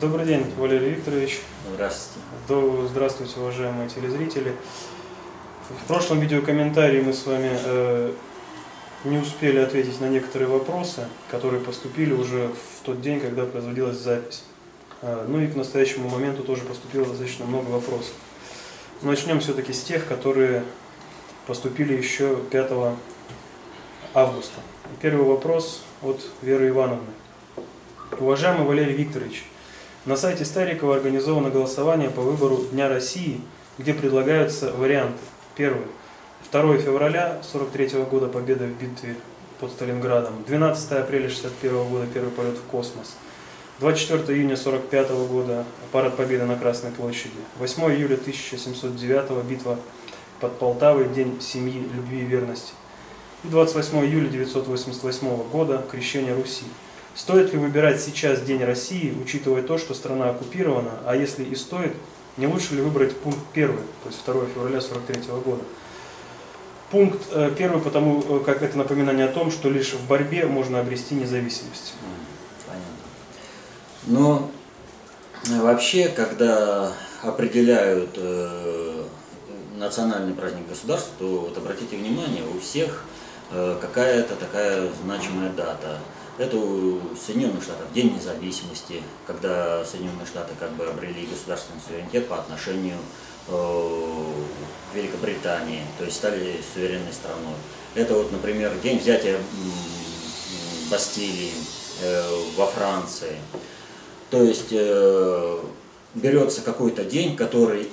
Добрый день, Валерий Викторович. Здравствуйте. Здравствуйте, уважаемые телезрители. В прошлом видеокомментарии мы с вами э, не успели ответить на некоторые вопросы, которые поступили уже в тот день, когда производилась запись. Э, ну и к настоящему моменту тоже поступило достаточно много вопросов. Начнем все-таки с тех, которые поступили еще 5 августа. Первый вопрос от Веры Ивановны. Уважаемый Валерий Викторович, на сайте Старикова организовано голосование по выбору Дня России, где предлагаются варианты. Первый. 2 февраля 43 года победа в битве под Сталинградом. 12 апреля 61 года первый полет в космос. 24 июня 45 года парад победы на Красной площади. 8 июля 1709 битва под Полтавой, день семьи, любви и верности. И 28 июля 988 года крещение Руси. Стоит ли выбирать сейчас День России, учитывая то, что страна оккупирована, а если и стоит, не лучше ли выбрать пункт первый, то есть 2 февраля 43 года? Пункт э, первый, потому э, как это напоминание о том, что лишь в борьбе можно обрести независимость. Понятно. Но э, вообще, когда определяют э, национальный праздник государства, то вот обратите внимание, у всех э, какая-то такая значимая дата – это у Соединенных Штатов День независимости, когда Соединенные Штаты как бы обрели государственный суверенитет по отношению э, к Великобритании, то есть стали суверенной страной. Это вот, например, день взятия Бастилии э, во Франции. То есть э, берется какой-то день, который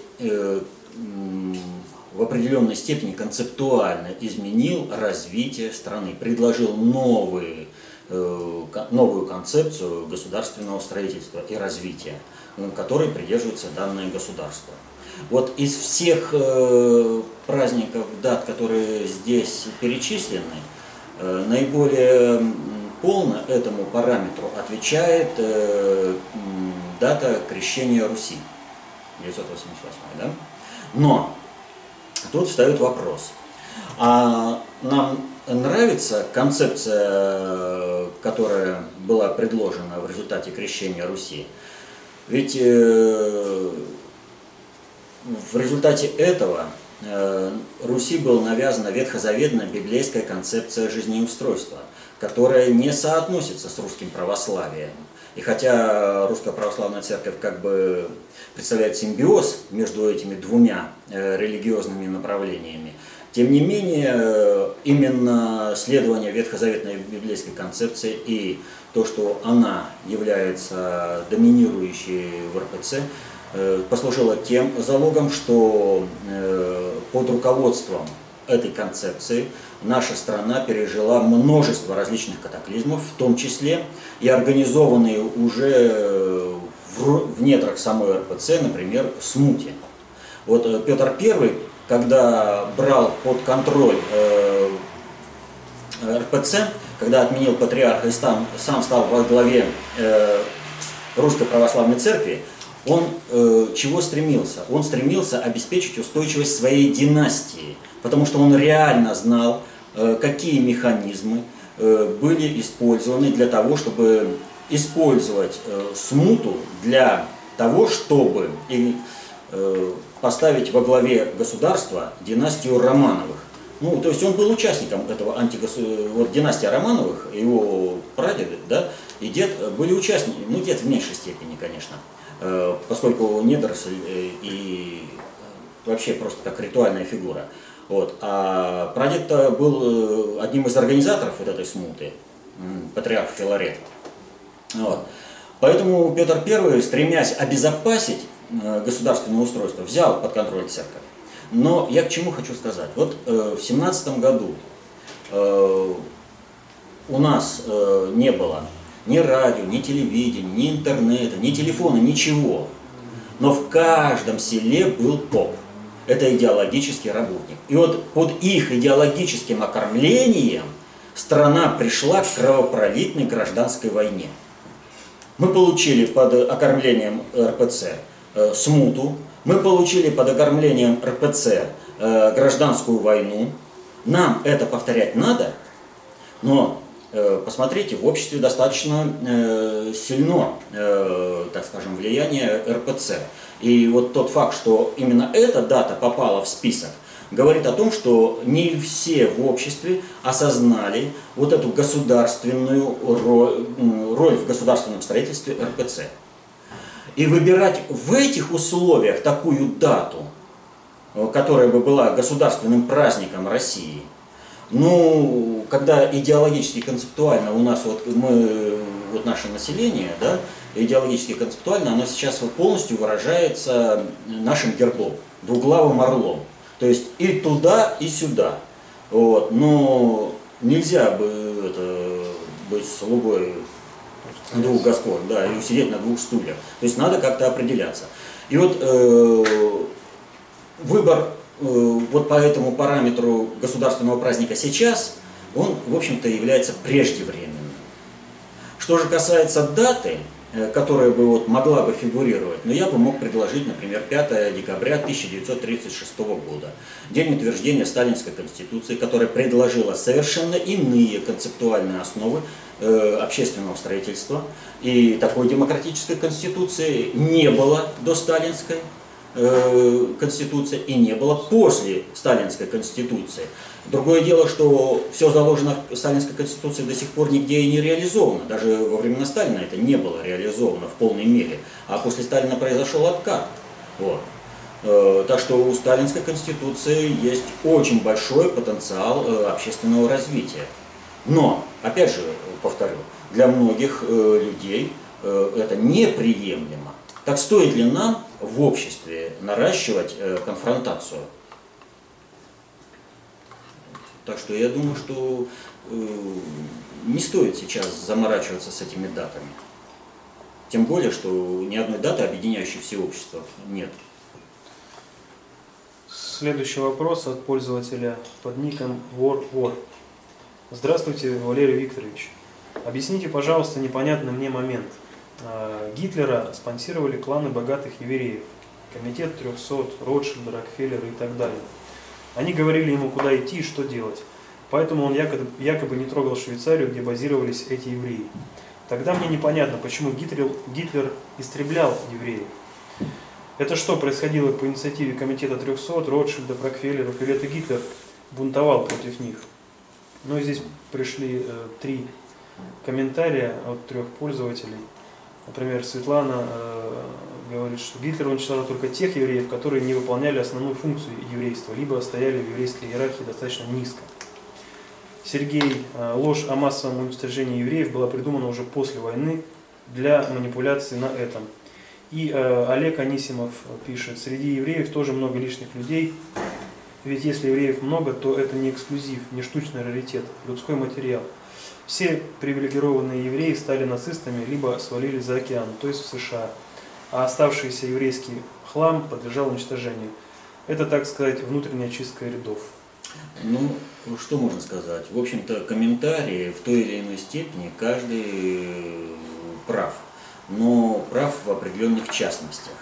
в определенной степени концептуально изменил развитие страны, предложил новые новую концепцию государственного строительства и развития, э, которой придерживается данное государство. Вот из всех э, праздников, дат, которые здесь перечислены, наиболее полно этому параметру отвечает дата крещения Руси, 988, да? Но тут встает вопрос, а нам нравится концепция, которая была предложена в результате крещения Руси. Ведь э, в результате этого э, Руси была навязана ветхозаветная библейская концепция жизнеустройства, которая не соотносится с русским православием. И хотя Русская Православная Церковь как бы представляет симбиоз между этими двумя э, религиозными направлениями, тем не менее, именно следование ветхозаветной библейской концепции и то, что она является доминирующей в РПЦ, э, послужило тем залогом, что э, под руководством этой концепции наша страна пережила множество различных катаклизмов, в том числе и организованные уже в недрах самой РПЦ, например, смути. Вот э, Петр I когда брал под контроль э, РПЦ, когда отменил патриарха и сам, сам стал во главе э, Русской Православной Церкви, он э, чего стремился? Он стремился обеспечить устойчивость своей династии, потому что он реально знал, э, какие механизмы э, были использованы для того, чтобы использовать э, смуту для того, чтобы и, поставить во главе государства династию Романовых. Ну, то есть он был участником этого антигосу... вот династия Романовых, его прадеды, да, и дед были участники, ну, дед в меньшей степени, конечно, э, поскольку недоросль э, и вообще просто как ритуальная фигура. Вот. А прадед был э, одним из организаторов вот этой смуты, патриарх Филарет. Вот. Поэтому Петр I, стремясь обезопасить Э, государственное устройство взял под контроль церковь. Но я к чему хочу сказать. Вот э, в семнадцатом году э, у нас не было ни радио, ни телевидения, ни интернета, ни телефона, ничего. Но в каждом селе был поп. Это идеологический работник. И вот под их идеологическим окормлением страна пришла к кровопролитной гражданской войне. Мы получили под окормлением РПЦ Э, смуту, мы получили под окормлением РПЦ э, гражданскую войну. Нам это повторять надо, но э, посмотрите, в обществе достаточно сильно, так скажем, влияния РПЦ. И вот тот факт, что именно эта дата попала в список, говорит о том, что не все в обществе осознали вот эту государственную роль, роль в государственном строительстве РПЦ. И выбирать в этих условиях такую дату, э, которая бы была государственным праздником России, ну, когда идеологически, концептуально у нас вот мы, вот наше население, да, идеологически, концептуально, оно сейчас вот полностью выражается нашим гербом, двуглавым орлом. То есть и туда, и сюда. Вот. Но нельзя бы это, быть слугой двух господ, да, и сидеть на двух стульях. То есть надо как-то определяться. И вот э, выбор э, вот по этому параметру государственного праздника сейчас, он, в общем-то, является преждевременным. Что же касается даты, которая бы вот могла бы фигурировать, но я бы мог предложить, например, 5 декабря 1936 года, день утверждения Сталинской Конституции, которая предложила совершенно иные концептуальные основы э, общественного строительства. И такой демократической конституции не было до сталинской э, конституции и не было после сталинской конституции. Другое дело, что все заложено в Сталинской Конституции до сих пор нигде и не реализовано. Даже во времена Сталина это не было реализовано в полной мере. А после Сталина произошел откат. Вот. Э, так что у Сталинской Конституции есть очень большой потенциал э, общественного развития. Но, опять же, повторю, для многих людей это неприемлемо. Так стоит ли нам в обществе наращивать конфронтацию? Так что я думаю, что э, не стоит сейчас заморачиваться с этими датами. Тем более, что ни одной даты, объединяющей все общество, нет. Следующий вопрос от пользователя под ником WarWar. Здравствуйте, Валерий Викторович. Объясните, пожалуйста, непонятный мне момент. А, Гитлера спонсировали кланы богатых евреев, комитет 300, Ротшильд, Рокфеллер и так далее. Они говорили ему, куда идти и что делать. Поэтому он якобы, якобы не трогал Швейцарию, где базировались эти евреи. Тогда мне непонятно, почему Гитлер, Гитлер истреблял евреев. Это что, происходило по инициативе Комитета 300, Ротшильдов, Рокфеллеров, или это Гитлер бунтовал против них? Ну и здесь пришли э, три комментария от трех пользователей. Например, Светлана э, говорит, что Гитлер уничтожал только тех евреев, которые не выполняли основную функцию еврейства, либо стояли в еврейской иерархии достаточно низко. Сергей, э, ложь о массовом уничтожении евреев была придумана уже после войны для манипуляции на этом. И э, Олег Анисимов пишет, среди евреев тоже много лишних людей, ведь если евреев много, то это не эксклюзив, не штучный раритет, людской материал. Все привилегированные евреи стали нацистами, либо свалили за океан, то есть в США а оставшийся еврейский хлам подлежал уничтожению. Это, так сказать, внутренняя чистка рядов. Ну, что можно сказать? В общем-то, комментарии в той или иной степени каждый прав, но прав в определенных частностях.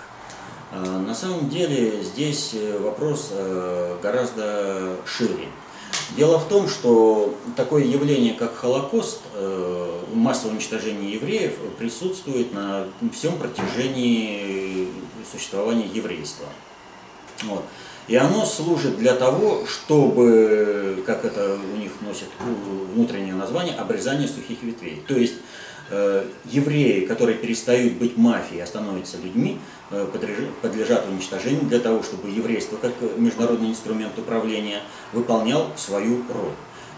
А, на самом деле здесь вопрос э, гораздо шире. Дело в том, что такое явление, как Холокост, э, массовое уничтожение евреев, присутствует на всем протяжении существования еврейства. Вот. И оно служит для того, чтобы, как это у них носит внутреннее название, обрезание сухих ветвей. То есть э, евреи, которые перестают быть мафией, а становятся людьми, подлежат уничтожению для того, чтобы еврейство, как международный инструмент управления, выполнял свою роль.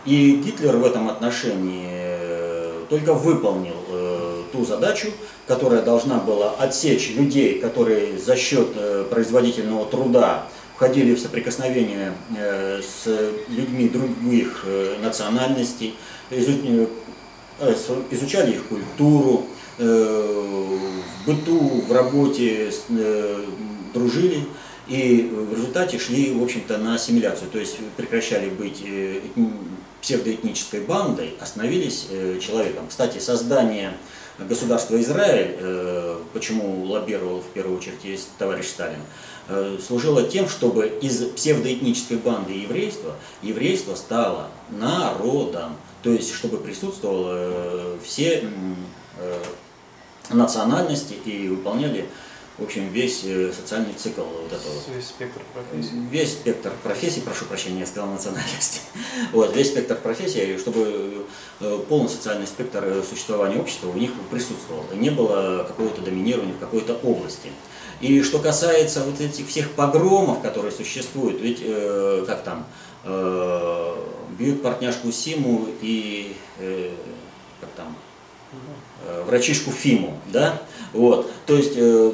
И Гитлер в этом отношении э, только выполнил э, ту задачу, которая должна была отсечь людей, которые за счет э, производительного труда входили в соприкосновение э, с людьми других э, национальностей, изучали их культуру, э, в быту, в работе дружили и в результате шли, в общем-то, на ассимиляцию, то есть прекращали быть псевдоэтнической бандой, остановились человеком. Кстати, создание государства Израиль, почему лоббировал в первую очередь товарищ Сталин, Э, служило тем, чтобы из псевдоэтнической банды еврейства еврейство стало народом, то есть чтобы присутствовало э, все, э, национальности и выполняли в общем, весь э, социальный цикл вот этого. Весь спектр профессий. Весь спектр профессий, прошу прощения, я сказал национальности. Вот, весь спектр профессий, чтобы э, полный социальный спектр э, существования общества у них присутствовал. И не было какого-то доминирования в какой-то области. И что касается вот этих всех погромов, которые существуют, ведь э, как там, э, бьют партняшку Симу и э, врачишку Фиму, да? Вот, то есть э,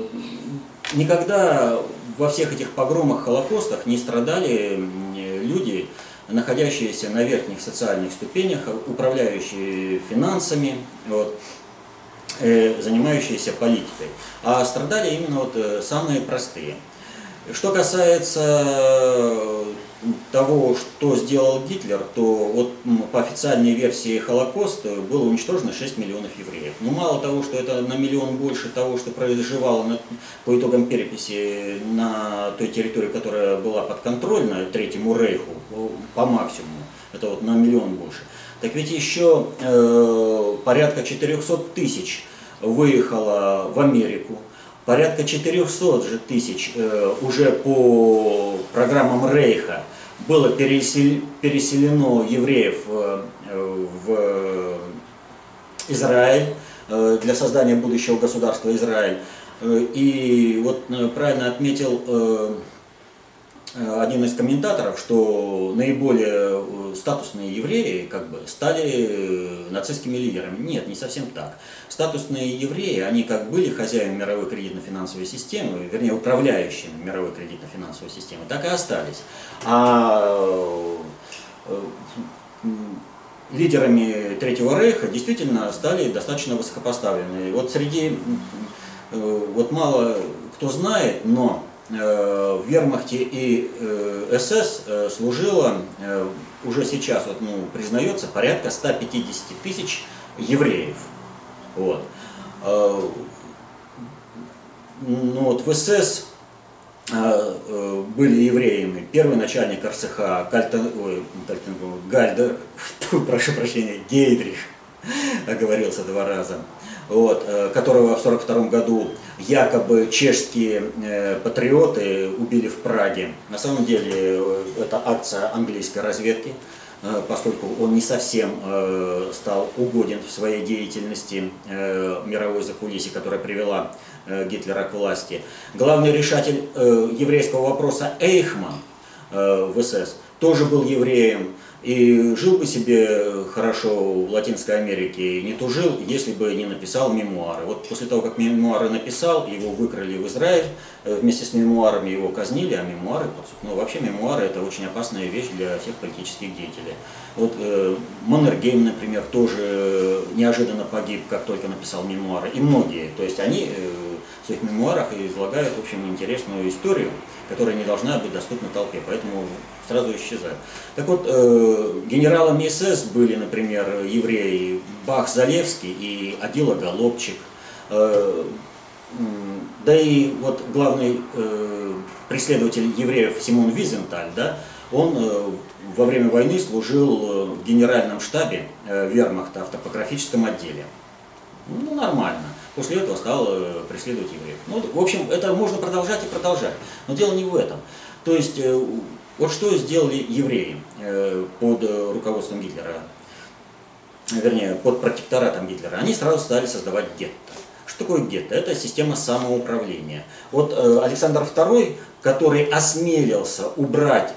никогда во всех этих погромах, холокостах не страдали люди, находящиеся на верхних социальных ступенях, управляющие финансами, вот, э, занимающиеся политикой, а страдали именно вот э, самые простые. Что касается того, что сделал Гитлер, то вот по официальной версии Холокоста было уничтожено 6 миллионов евреев. Но мало того, что это на миллион больше того, что проживало на, по итогам переписи на той территории, которая была подконтрольна Третьему Рейху по максимуму, это вот на миллион больше, так ведь еще э, порядка 400 тысяч выехало в Америку, порядка 400 же тысяч э, уже по программам Рейха было переселено евреев э, в Израиль э, для создания будущего государства Израиль. Э, и вот правильно отметил один из комментаторов, что наиболее статусные евреи как бы стали нацистскими лидерами. Нет, не совсем так. Статусные евреи, они как были хозяевами мировой кредитно-финансовой системы, вернее управляющими мировой кредитно-финансовой системой, так и остались. А э, лидерами Третьего Рейха действительно стали достаточно высокопоставленные. Вот среди, э, вот мало кто знает, но э, в Вермахте и СС служило уже сейчас, вот, ну, признается, порядка 150 тысяч евреев. Вот. Ну вот в СС э, были евреями. Первый начальник РСХ Кальтен, Гальдер, прошу прощения, Гейдрих, оговорился два раза, вот, э, которого в 1942 году якобы чешские э, патриоты убили в Праге. На самом деле это акция английской разведки, поскольку он не совсем стал угоден в своей деятельности мировой закулисье, которая привела Э, Гитлера к власти. Главный решатель э, еврейского вопроса Эйхман э, в СС тоже был евреем и жил бы себе хорошо в Латинской Америке, не тужил, если бы не написал мемуары. Вот после того, как мемуары написал, его выкрали в Израиль, вместе с мемуарами его казнили, а мемуары, ну вообще мемуары это очень опасная вещь для всех политических деятелей. Вот э, Маннергейм, например, тоже неожиданно погиб, как только написал мемуары, и многие. То есть они э, своих мемуарах излагают, в общем, интересную историю, которая не должна быть доступна толпе, поэтому сразу исчезают. Так вот, э, генералами СС были, например, евреи Бах Залевский и Адила Голубчик, э, да и вот главный э, преследователь евреев Симон Визенталь, да, он э, во время войны служил в генеральном штабе вермахта в топографическом отделе. Ну, нормально. После этого стал э, преследовать евреев. Ну, в общем, это можно продолжать и продолжать. Но дело не в этом. То есть, э, вот что сделали евреи э, под руководством Гитлера, вернее, под протекторатом Гитлера? Они сразу стали создавать гетто. Что такое гетто? Это система самоуправления. Вот Александр II, который осмелился убрать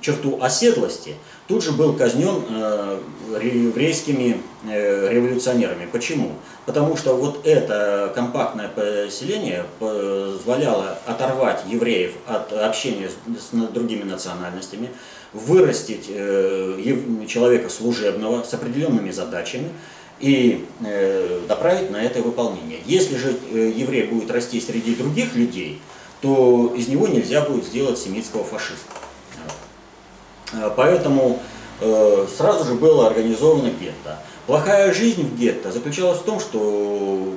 черту оседлости, тут же был казнен э, еврейскими э, революционерами. Почему? Потому что вот это компактное поселение позволяло оторвать евреев от общения с, другими национальностями, вырастить э, человека служебного с определенными задачами и направить на это выполнение. Если же еврей будет расти среди других людей, то из него нельзя будет сделать семитского фашиста. Э, поэтому э, сразу же было организовано гетто. Плохая жизнь в гетто заключалась в том, что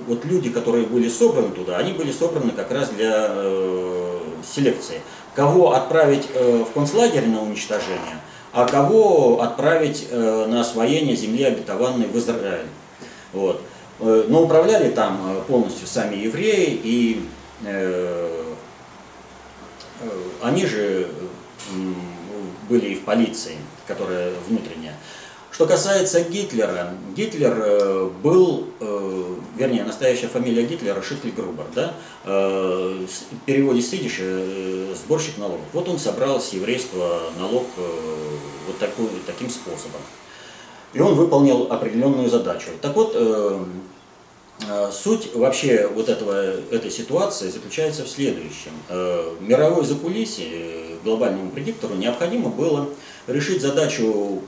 вот люди, которые были собраны туда, они были собраны как раз для э, селекции. Кого отправить в концлагерь на уничтожение, а кого отправить на освоение земли обетованной в Израиль. Вот. но управляли там полностью сами евреи, и они же были и в полиции, которая внутренняя. Что касается Гитлера, Гитлер э, был, э, вернее, настоящая фамилия Гитлера Шитль Грубер, да, э, в переводе с сборщик налогов. Вот он собрал с еврейства налог вот такой, таким способом. И он выполнил определенную задачу. Так вот, Суть вообще вот этого, этой ситуации заключается в следующем. Мировой закулисье глобальному предиктору необходимо было решить задачу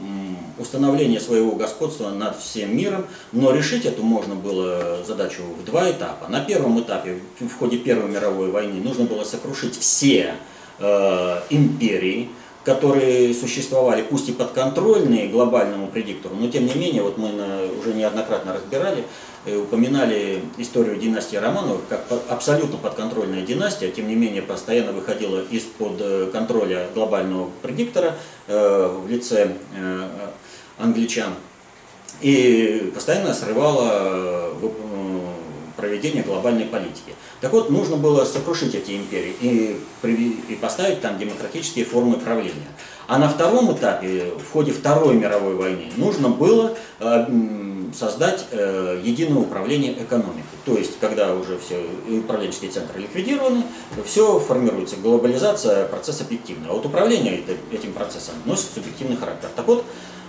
установления своего господства над всем миром, но решить эту можно было задачу в два этапа. На первом этапе, в ходе Первой мировой войны, нужно было сокрушить все э, империи, которые существовали, пусть и подконтрольные глобальному предиктору, но тем не менее, вот мы на, уже неоднократно разбирали, э, упоминали историю династии Романовых как абсолютно подконтрольная династия, тем не менее постоянно выходила из-под э, контроля глобального предиктора э, в лице э, англичан и постоянно срывала э, проведение глобальной политики. Так вот, нужно было сокрушить эти империи и, и поставить там демократические формы правления. А на втором этапе, в ходе Второй мировой войны, нужно было э, создать э, единое управление экономикой. То есть, когда уже все управленческие центры ликвидированы, все формируется, глобализация, процесс объективный. А вот управление этим процессом носит субъективный характер. Так вот,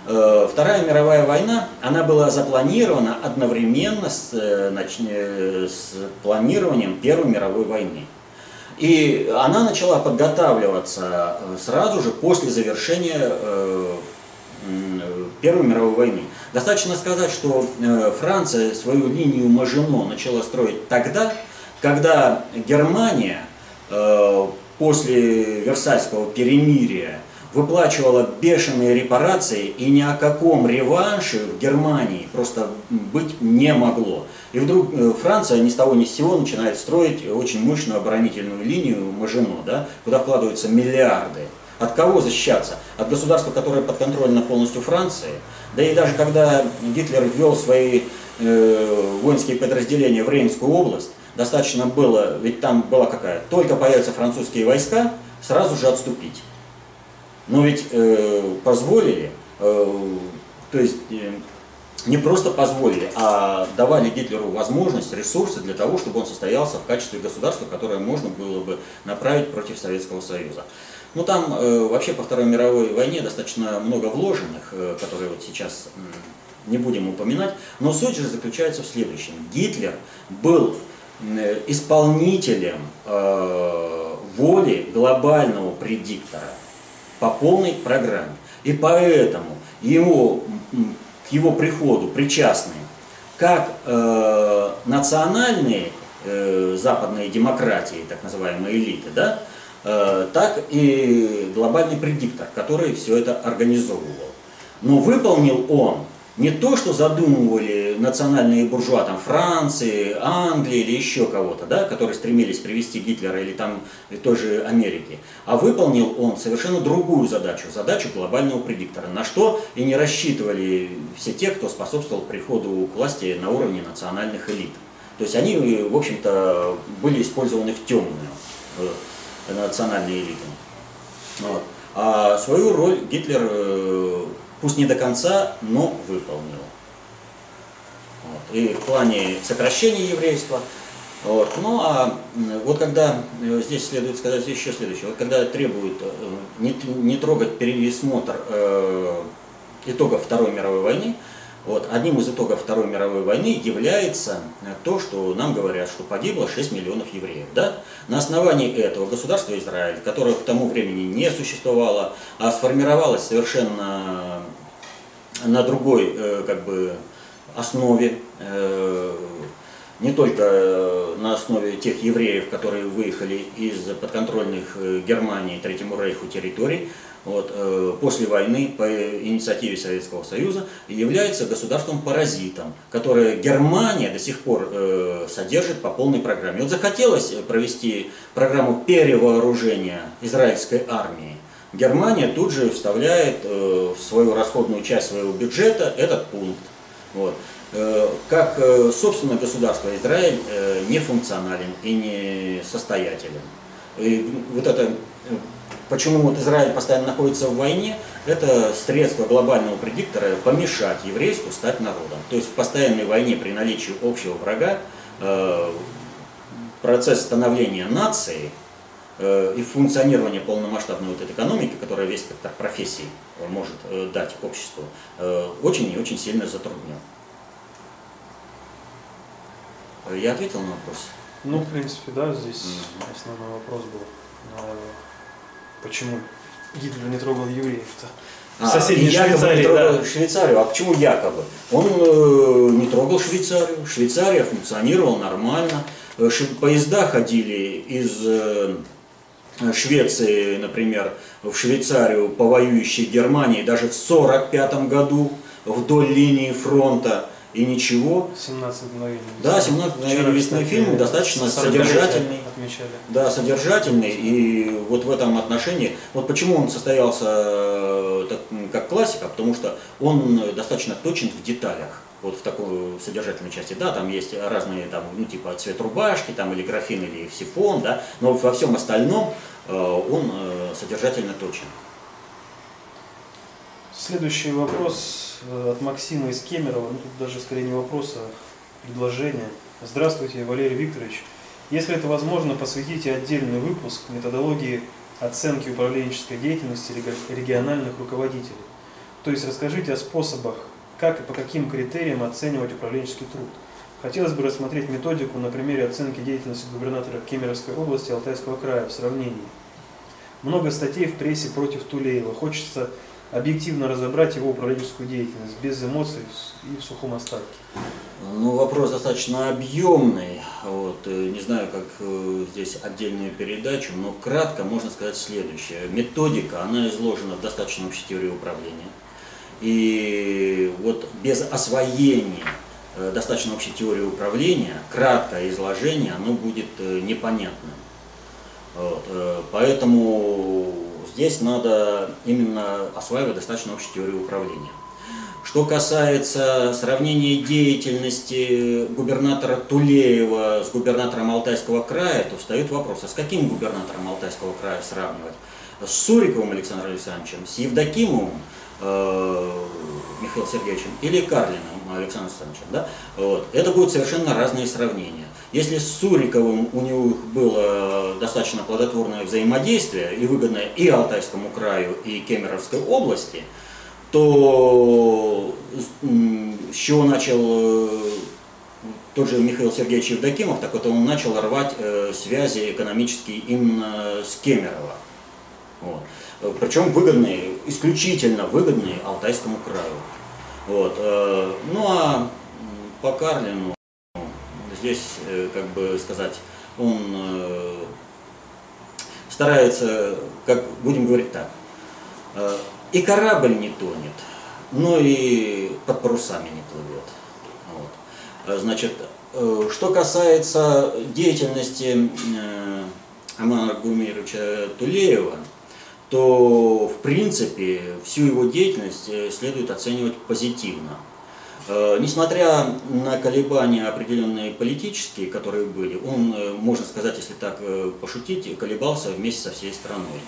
Э, Вторая мировая война, она была запланирована одновременно с, с планированием Первой мировой войны. И она начала подготавливаться э, сразу же после завершения Первой мировой войны. Достаточно сказать, что Франция свою линию Мажино начала строить тогда, когда Германия после Версальского перемирия выплачивала бешеные репарации, и ни о каком реванше в Германии просто быть не могло. И вдруг э, Франция ни с того ни с сего начинает строить очень мощную оборонительную линию Мажино, да, куда вкладываются миллиарды. От кого защищаться? От государства, которое подконтрольно полностью Франции. Да и даже когда Гитлер ввел свои э, воинские подразделения в Рейнскую область, достаточно было, ведь там была какая, только появятся французские войска, сразу же отступить. Но ведь э, позволили, э, то есть э, не просто позволили, а давали Гитлеру возможность, ресурсы для того, чтобы он состоялся в качестве государства, которое можно было бы направить против Советского Союза. Ну там э, вообще по Второй мировой войне достаточно много вложенных, э, которые вот сейчас э, не будем упоминать, но суть же заключается в следующем. Гитлер был э, исполнителем э, воли глобального предиктора – по полной программе. И поэтому ему, к его приходу причастны как э, национальные э, западные демократии, так называемые элиты, да, э, так и глобальный предиктор, который все это организовывал. Но выполнил он не то, что задумывали национальные буржуа там, Франции, Англии или еще кого-то, да, которые стремились привести Гитлера или там той же Америки, а выполнил он совершенно другую задачу, задачу глобального предиктора, на что и не рассчитывали все те, кто способствовал приходу к власти на уровне национальных элит. То есть они, в общем-то, были использованы в темную э, национальные элиты. Вот. А свою роль Гитлер э, пусть не до конца, но выполнил. Вот. И в плане сокращения еврейства. Вот. Ну а вот когда, э, здесь следует сказать еще следующее, вот когда требуют э, не, не трогать пересмотр э, итогов Второй мировой войны, вот, одним из итогов Второй мировой войны является то, что нам говорят, что погибло 6 миллионов евреев. Да? На основании этого государство Израиль, которое к тому времени не существовало, а сформировалось совершенно на другой э, как бы, основе, э, не только на основе тех евреев, которые выехали из подконтрольных Германии Третьему Рейху территорий, вот, э, после войны по инициативе Советского Союза является государством-паразитом, которое Германия до сих пор э, содержит по полной программе. Вот захотелось провести программу перевооружения израильской армии. Германия тут же вставляет э, в свою расходную часть своего бюджета этот пункт. Вот. как собственное государство Израиль не функционален и не состоятелен. И вот это Почему вот Израиль постоянно находится в войне, это средство глобального предиктора помешать еврейству стать народом. То есть в постоянной войне при наличии общего врага э, процесс становления нации э, и функционирование полномасштабной вот этой экономики, которая весь спектр профессий может э, дать обществу, очень и очень сильно затруднен. Я ответил на вопрос? Ну, в принципе, да, здесь mm-hmm. основной вопрос был. Почему Гитлер не трогал евреев-то? А, соседней Швейцарии, трогал да. Швейцарию. А почему якобы? Он э, не трогал Швейцарию. Швейцария функционировала нормально. Э, поезда ходили из э, Швеции, например, в Швейцарию по воюющей Германии даже в 1945 году вдоль линии фронта и ничего. 17 мгновений. Да, 17 мгновений весны фильм достаточно содержательный. Отмечали. Да, содержательный. И вот в этом отношении, вот почему он состоялся э, так, как классика, потому что он достаточно точен в деталях вот в такой содержательной части, да, там есть разные, там, ну, типа цвет рубашки, там, или графин, или сифон, да, но во всем остальном э, он э, содержательно точен. Следующий вопрос э, от Максима из Кемерово. Ну, тут даже скорее не вопрос, а предложение. Здравствуйте, Валерий Викторович. Если это возможно, посвятите отдельный выпуск методологии оценки управленческой деятельности региональных руководителей. То есть расскажите о способах, как и по каким критериям оценивать управленческий труд. Хотелось бы рассмотреть методику на примере оценки деятельности губернатора Кемеровской области Алтайского края в сравнении. Много статей в прессе против Тулеева. Хочется объективно разобрать его управленческую деятельность без эмоций и в сухом остатке? Ну, вопрос достаточно объемный. Вот, э, не знаю, как э, здесь отдельную передачу, но кратко можно сказать следующее. Методика, она изложена в достаточно общей теории управления. И вот без освоения э, достаточно общей теории управления, краткое изложение, оно будет непонятным. Вот, поэтому здесь надо именно осваивать достаточно общую теорию управления. Что касается сравнения деятельности губернатора Тулеева с губернатором Алтайского края, то встает вопрос, а с каким губернатором Алтайского края сравнивать? С Суриковым Александром Александровичем, с Евдокимовым э, Михаилом Сергеевичем или Карлиным Александром Александровичем. Да? Вот. Это будут совершенно разные сравнения. Если с Суриковым у него было достаточно плодотворное взаимодействие и выгодное и Алтайскому краю, и Кемеровской области, то с чего начал э, тот же Михаил Сергеевич Евдокимов, так вот он начал рвать э, связи экономические именно с Кемерово. Вот. Причем выгодные, исключительно выгодные Алтайскому краю. Вот. Э, ну а по Карлину здесь, э, как бы сказать, он э, старается, как будем говорить так, э, и корабль не тонет, но и под парусами не плывет. Вот. Значит, что касается деятельности Амана Гумировича Тулеева, то в принципе всю его деятельность следует оценивать позитивно. Э, несмотря на колебания определенные политические, которые были, он, э, можно сказать, если так э, пошутить, колебался вместе со всей страной.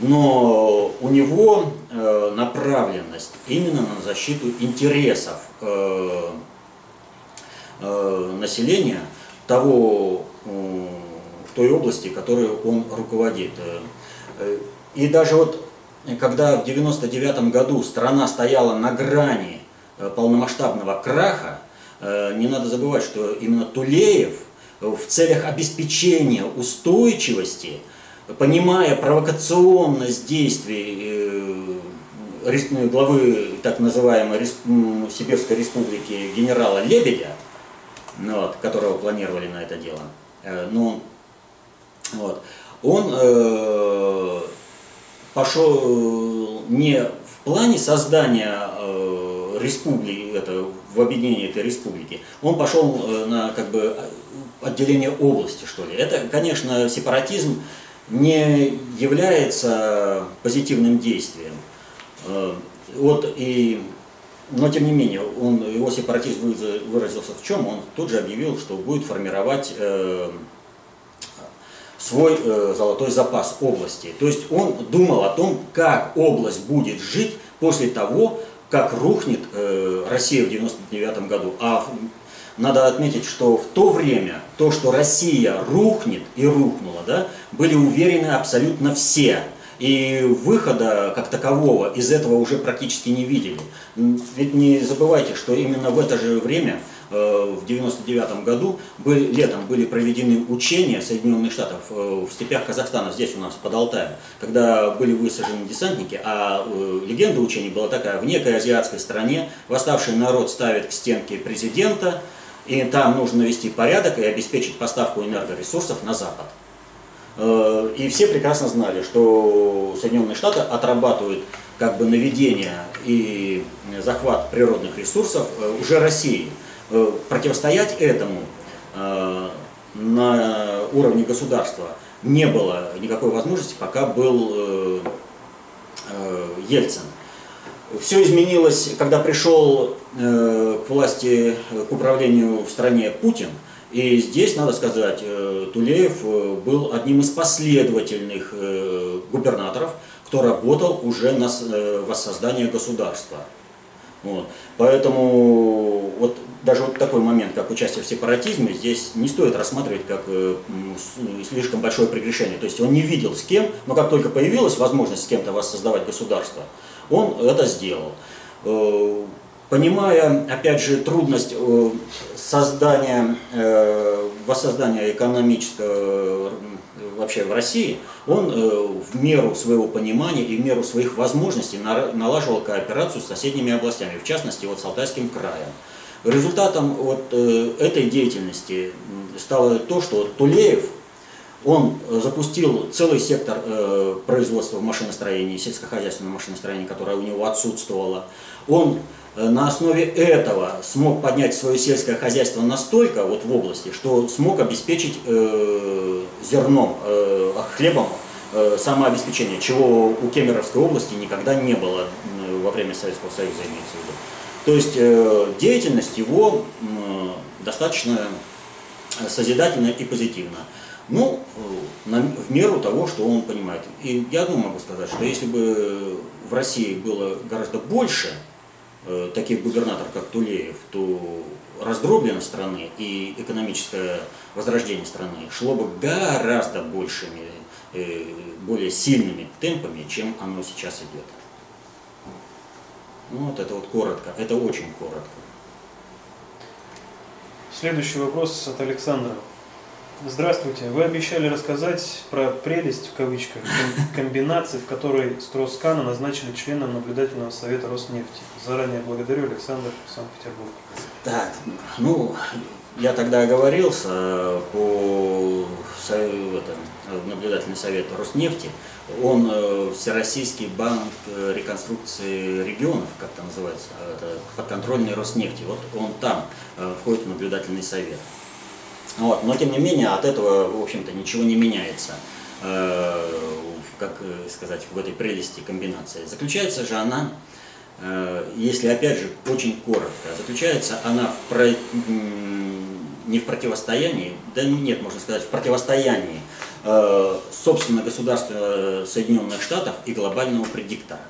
Но у него направленность именно на защиту интересов населения того, той области, которую он руководит. И даже вот когда в 99 году страна стояла на грани Э, полномасштабного краха, э, не надо забывать, что именно Тулеев в целях обеспечения устойчивости, понимая провокационность действий э, главы так называемой Сибирской республики генерала Лебедя, ну вот, которого планировали на это дело, но вот, он э, пошел не в плане создания республики, это, в объединении этой республики, он пошел э, на как бы отделение области, что ли. Это, конечно, сепаратизм не является позитивным действием. Э, вот и но тем не менее, он, его сепаратизм выразился в чем? Он тут же объявил, что будет формировать э, свой э, золотой запас области. То есть он думал о том, как область будет жить после того, как рухнет э, Россия в 99 году. А надо отметить, что в то время то, что Россия рухнет и рухнула, да, были уверены абсолютно все. И выхода как такового из этого уже практически не видели. Ведь не забывайте, что именно в это же время, в 1999 году, были, летом были проведены учения Соединенных Штатов э, в степях Казахстана, здесь у нас под Алтаем, когда были высажены десантники, а э, легенда учений была такая, в некой азиатской стране восставший народ ставит к стенке президента, и там нужно навести порядок и обеспечить поставку энергоресурсов на Запад. Э, и все прекрасно знали, что Соединенные Штаты отрабатывают как бы наведение и захват природных ресурсов э, уже России. Э, противостоять этому на уровне государства не было никакой возможности, пока был Ельцин. Все изменилось, когда пришел к власти, к управлению в стране Путин – и здесь, надо сказать, э, Тулеев э, был одним из последовательных э, губернаторов, кто работал уже на воссоздание государства. Вот. Поэтому вот даже вот такой момент, как участие в сепаратизме, здесь не стоит рассматривать как слишком большое прегрешение. То есть он не видел с кем, но как только появилась возможность с кем-то воссоздавать государство, он это сделал понимая, опять же, трудность э, создания, э, воссоздания экономического вообще в России, он э, в меру своего понимания и в меру своих возможностей налаживал кооперацию с соседними областями, в частности, вот с Алтайским краем. Результатом вот этой деятельности стало то, что Тулеев, он запустил целый сектор производства машиностроения, сельскохозяйственного машиностроения, которое у него отсутствовало. Он Э, на основе этого смог поднять свое сельское хозяйство настолько вот в области, что смог обеспечить э, зерном, э, хлебом э, самообеспечение, чего у Кемеровской области никогда не было э, во время Советского Союза, имеется в виду. То есть э, деятельность его э, достаточно созидательна и позитивна. Ну, э, в меру того, что он понимает. И я одно могу сказать, что если бы в России было гораздо больше Э, таких губернаторов, как Тулеев, то раздробленность страны и экономическое возрождение страны шло бы гораздо большими, э, более сильными темпами, чем оно сейчас идет. Ну, вот это вот коротко, это очень коротко. Следующий вопрос от Александра. Здравствуйте. Вы обещали рассказать про прелесть, в кавычках, комбинации, в которой Строскана назначили членом наблюдательного совета Роснефти. Заранее благодарю, Александр, Санкт-Петербург. Так, ну, я тогда оговорился по это, наблюдательный совет Роснефти. Он э, Всероссийский банк э, реконструкции регионов, как это называется, это подконтрольный Роснефти. Вот он там э, входит в наблюдательный совет. Вот. Но тем не менее от этого, в общем-то, ничего не меняется, э, как сказать, в этой прелести комбинации. Заключается же она, э, если опять же очень коротко, заключается она в. Не в противостоянии, да нет, можно сказать, в противостоянии э, собственно государства Соединенных Штатов и глобального предиктора.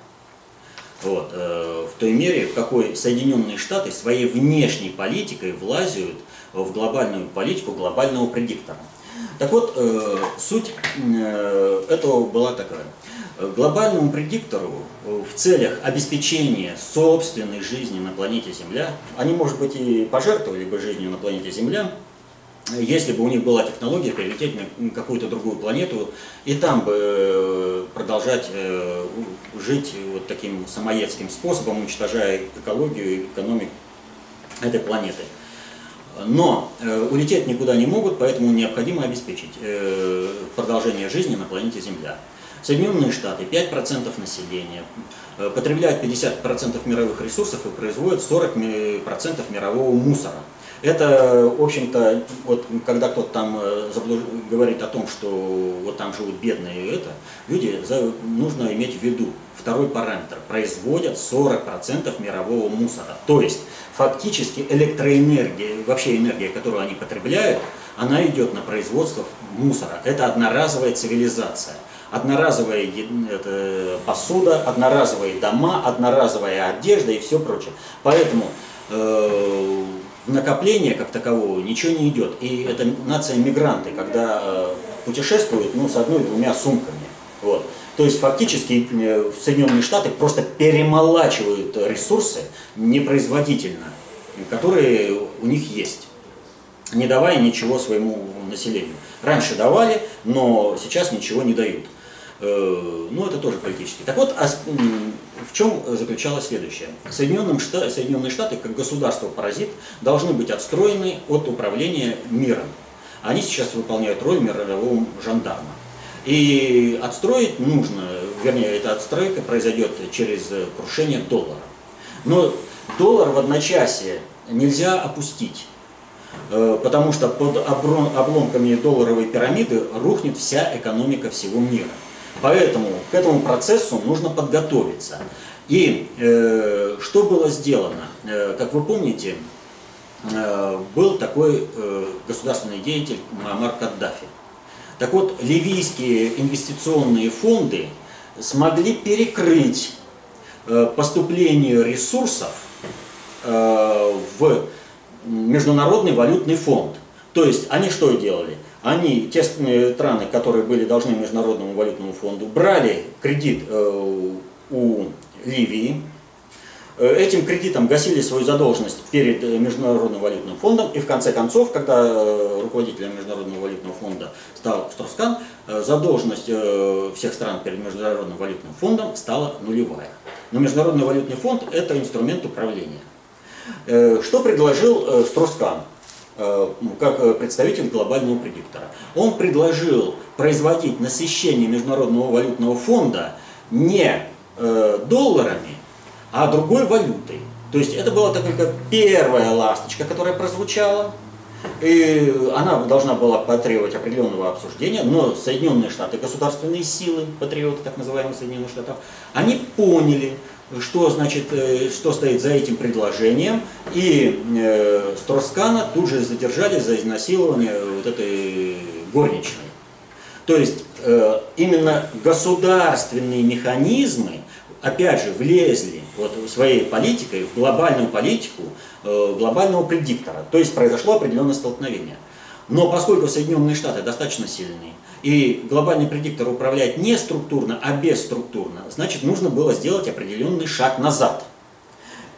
Вот, э, в той мере, в какой Соединенные Штаты своей внешней политикой влазят в глобальную политику глобального предиктора. Так вот, э, суть э, этого была такая. Глобальному предиктору в целях обеспечения собственной жизни на планете Земля, они, может быть, и пожертвовали бы жизнью на планете Земля, если бы у них была технология перелететь на какую-то другую планету и там бы э, продолжать э, жить вот таким самоедским способом, уничтожая экологию и экономику этой планеты. Но э, улететь никуда не могут, поэтому необходимо обеспечить э, продолжение жизни на планете Земля. Соединенные Штаты 5% населения, э, потребляют 50% мировых ресурсов и производят 40% мирового мусора. Это, в общем-то, вот когда кто-то там э, заблуж... говорит о том, что вот там живут бедные, это, люди, за... нужно иметь в виду второй параметр, производят 40% мирового мусора. То есть, фактически электроэнергия, вообще энергия, которую они потребляют, она идет на производство мусора. Это одноразовая цивилизация одноразовая это, посуда, одноразовые дома, одноразовая одежда и все прочее. Поэтому э, в накопление как такового ничего не идет. И это нация мигранты, когда э, путешествуют ну, с одной-двумя сумками. Вот. То есть фактически э, Соединенные Штаты просто перемолачивают ресурсы непроизводительно, которые у них есть, не давая ничего своему населению. Раньше давали, но сейчас ничего не дают. Э, ну, это тоже политически. Так вот, а в чем заключалось следующее? Соединенные Штаты, Соединенные Штаты, как государство-паразит, должны быть отстроены от управления миром. Они сейчас выполняют роль мирового жандарма. И отстроить нужно, вернее, эта отстройка произойдет через крушение доллара. Но доллар в одночасье нельзя опустить, э, потому что под обломками долларовой пирамиды рухнет вся экономика всего мира. Поэтому к этому процессу нужно подготовиться. И э, что было сделано? Э, как вы помните, э, был такой э, государственный деятель Муаммар Каддафи. Так вот, ливийские инвестиционные фонды смогли перекрыть э, поступление ресурсов э, в Международный валютный фонд. То есть они что делали? Они, те страны, которые были должны Международному валютному фонду, брали кредит э, у Ливии, э, этим кредитом гасили свою задолженность перед э, Международным валютным фондом, и в конце концов, когда руководителем Международного валютного фонда стал Строскан, задолженность всех стран перед Международным валютным фондом стала нулевая. Но Международный валютный фонд – это инструмент управления. Что предложил Строскан? Э, как э, представитель глобального предиктора. Он предложил производить насыщение Международного валютного фонда не э, долларами, а другой валютой. То есть это была только первая ласточка, которая прозвучала, и она должна была потребовать определенного обсуждения, но Соединенные Штаты, государственные силы, патриоты так называемых Соединенных Штатов, они поняли, что, значит, э, что стоит за этим предложением, и э, Строскана тут же задержали за изнасилование вот этой горничной. То есть э, именно государственные механизмы, опять же, влезли вот своей политикой в глобальную политику э, глобального предиктора. То есть произошло определенное столкновение. Но поскольку Соединенные Штаты достаточно сильные, и глобальный предиктор управляет не структурно, а бесструктурно, значит нужно было сделать определенный шаг назад.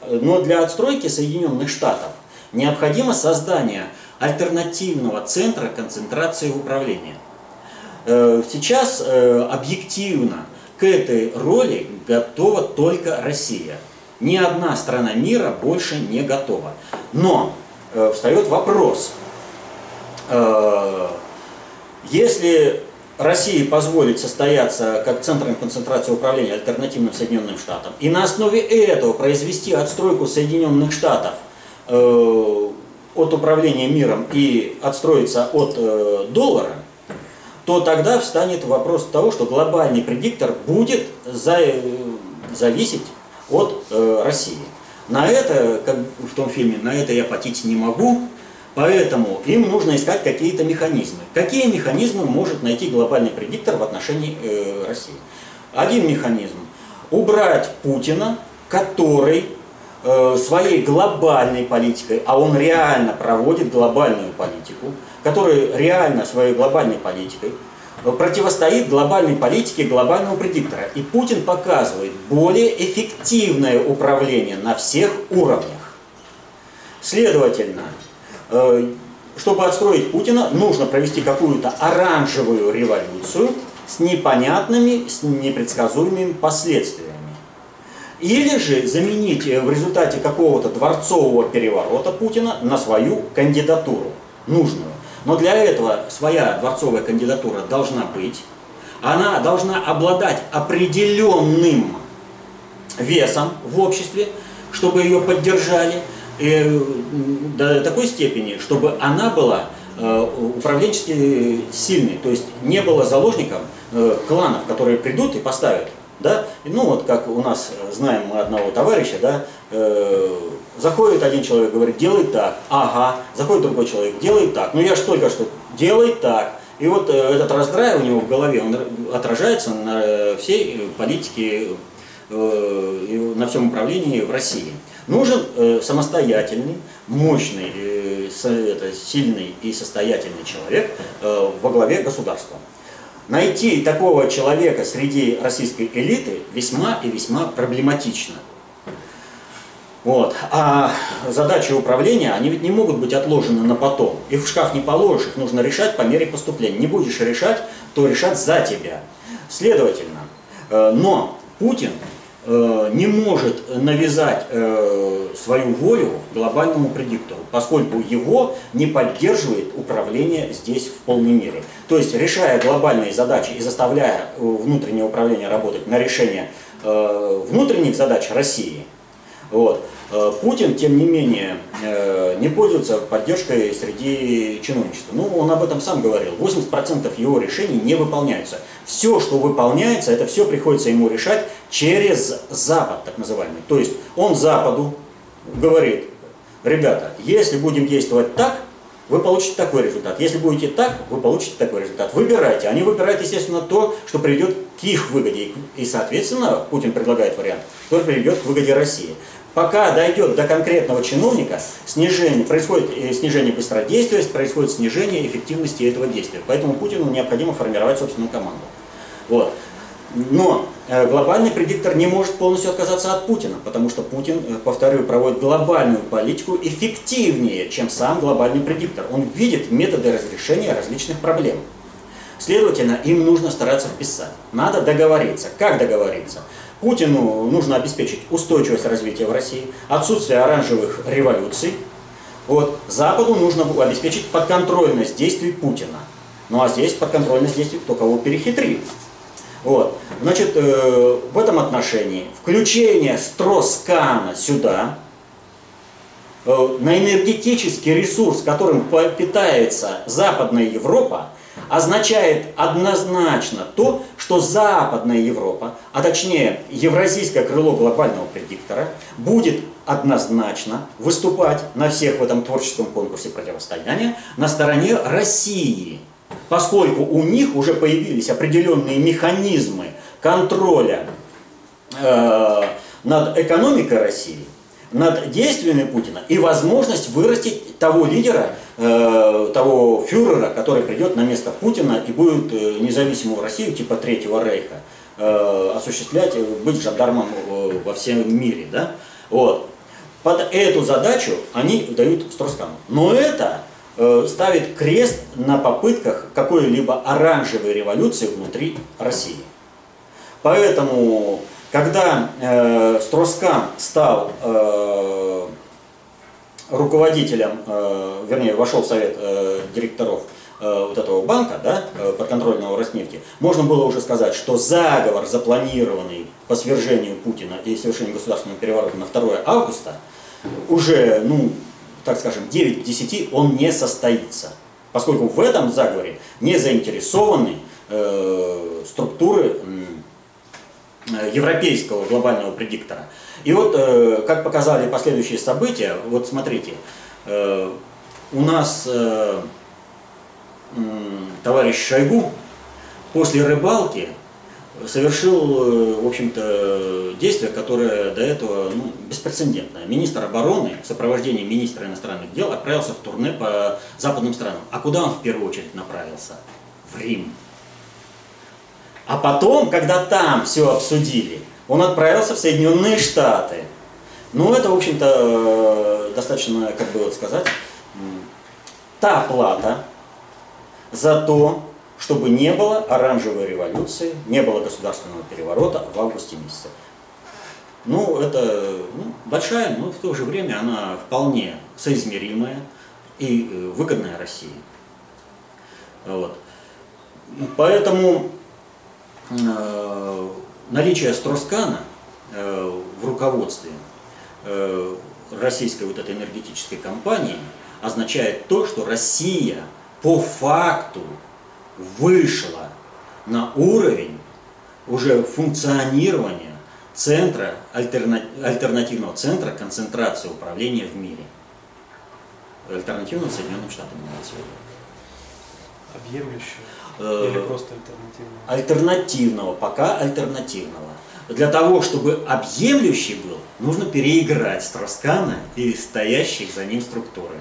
Но для отстройки Соединенных Штатов необходимо создание альтернативного центра концентрации управления. Э, сейчас э, объективно к этой роли готова только Россия. Ни одна страна мира больше не готова. Но э, встает вопрос, если России позволить состояться как центром концентрации управления альтернативным Соединенным Штатам, и на основе этого произвести отстройку Соединенных Штатов э, от управления миром и отстроиться от э, доллара, то тогда встанет вопрос того, что глобальный предиктор будет за, э, зависеть от э, России. На это, как в том фильме, на это я платить не могу, Поэтому им нужно искать какие-то механизмы. Какие механизмы может найти глобальный предиктор в отношении э, России? Один механизм – убрать Путина, который э, своей глобальной политикой, а он реально проводит глобальную политику, который реально своей глобальной политикой э, противостоит глобальной политике глобального предиктора. И Путин показывает более эффективное управление на всех уровнях. Следовательно, чтобы отстроить Путина, нужно провести какую-то оранжевую революцию с непонятными, с непредсказуемыми последствиями. Или же заменить э, в результате какого-то дворцового переворота Путина на свою кандидатуру, нужную. Но для этого своя дворцовая кандидатура должна быть. Она должна обладать определенным весом в обществе, чтобы ее поддержали – И до такой степени, чтобы она была управленчески сильной, то есть не было заложником кланов, которые придут и поставят. Да? Ну вот как у нас знаем мы одного товарища, да, заходит один человек, говорит, делай так, ага, заходит другой человек, делай так, ну я же только что, делай так, и вот э, этот раздрай у него в голове, он отражается на э, всей политике, э, на всем управлении в России. Нужен самостоятельный, мощный, сильный и состоятельный человек во главе государства. Найти такого человека среди российской элиты весьма и весьма проблематично. Вот. А задачи управления, они ведь не могут быть отложены на потом. Их в шкаф не положишь, их нужно решать по мере поступления. Не будешь решать, то решат за тебя. Следовательно, э, но Путин э, не может навязать э, свою волю глобальному предиктору, поскольку его не поддерживает управление здесь в полной мере. То есть, решая глобальные задачи и заставляя внутреннее управление работать на решение внутренних задач России, вот, Э, Путин, тем не менее, э, не пользуется поддержкой среди чиновничества. Ну, он об этом сам говорил. 80% его решений не выполняются. Все, что выполняется, это все приходится ему решать через Запад, так называемый. То есть он Западу говорит, ребята, если будем действовать так, вы получите такой результат. Если будете так, вы получите такой результат. Выбирайте. Они выбирают, естественно, то, что приведет к их выгоде. И, соответственно, Путин предлагает вариант, который приведет к выгоде России пока дойдет до конкретного чиновника, снижение, происходит э, снижение быстродействия, происходит снижение эффективности этого действия. Поэтому Путину необходимо формировать собственную команду. Вот. Но э, глобальный предиктор не может полностью отказаться от Путина, потому что Путин, э, повторю, проводит глобальную политику эффективнее, чем сам глобальный предиктор. Он видит методы разрешения различных проблем. Следовательно, им нужно стараться вписать. Надо договориться. Как договориться? Путину нужно обеспечить устойчивость развития в России, отсутствие оранжевых революций. Вот. Западу нужно обеспечить подконтрольность действий Путина. Ну а здесь подконтрольность действий кто кого перехитрит. Вот. Значит, э, в этом отношении включение Строскана сюда, э, на энергетический ресурс, которым питается Западная Европа, означает однозначно то, что Западная Европа, а точнее Евразийское крыло глобального предиктора, будет однозначно выступать на всех в этом творческом конкурсе противостояния на стороне России, поскольку у них уже появились определенные механизмы контроля э, над экономикой России, над действиями Путина и возможность вырастить того лидера, э, того фюрера, который придет на место Путина и будет э, независимую Россию типа Третьего Рейха э, осуществлять, быть жандармом во всем мире. Да? Вот. Под эту задачу они дают Строскану. Но это ставит крест на попытках какой-либо оранжевой революции внутри России. Поэтому когда э, Строскан стал э, руководителем, э, вернее, вошел в совет э, директоров э, вот этого банка, да, э, подконтрольного Роснефти, можно было уже сказать, что заговор, запланированный по свержению Путина и совершению государственного переворота на 2 августа, уже, ну, так скажем, 9 к 10 он не состоится. Поскольку в этом заговоре не заинтересованы э, структуры Э, европейского глобального предиктора. И вот, э, как показали последующие события, вот смотрите, э, у нас товарищ Шойгу после рыбалки совершил, в общем-то, действие, которое до этого ну, беспрецедентное. Министр обороны в сопровождении министра иностранных дел отправился в турне по западным странам. А куда он в первую очередь направился? В Рим. А потом, когда там все обсудили, он отправился в Соединенные Штаты. Ну, это, в общем-то, э, достаточно, как бы вот сказать, та плата за то, чтобы не было оранжевой революции, не было государственного переворота в августе месяце. Ну, это ну, большая, но в то же время она вполне соизмеримая и э, выгодная России. Вот. Поэтому наличие Строскана э, в руководстве э, российской вот этой энергетической компании означает то, что Россия по факту вышла на уровень уже функционирования центра, альтернативного центра концентрации управления в мире. Альтернативного Соединенным Штатам имеется в. Объемлющего? Э, Или просто альтернативного? Альтернативного, пока альтернативного. Для того, чтобы объемлющий был, нужно переиграть Строскана и стоящих за ним структуры.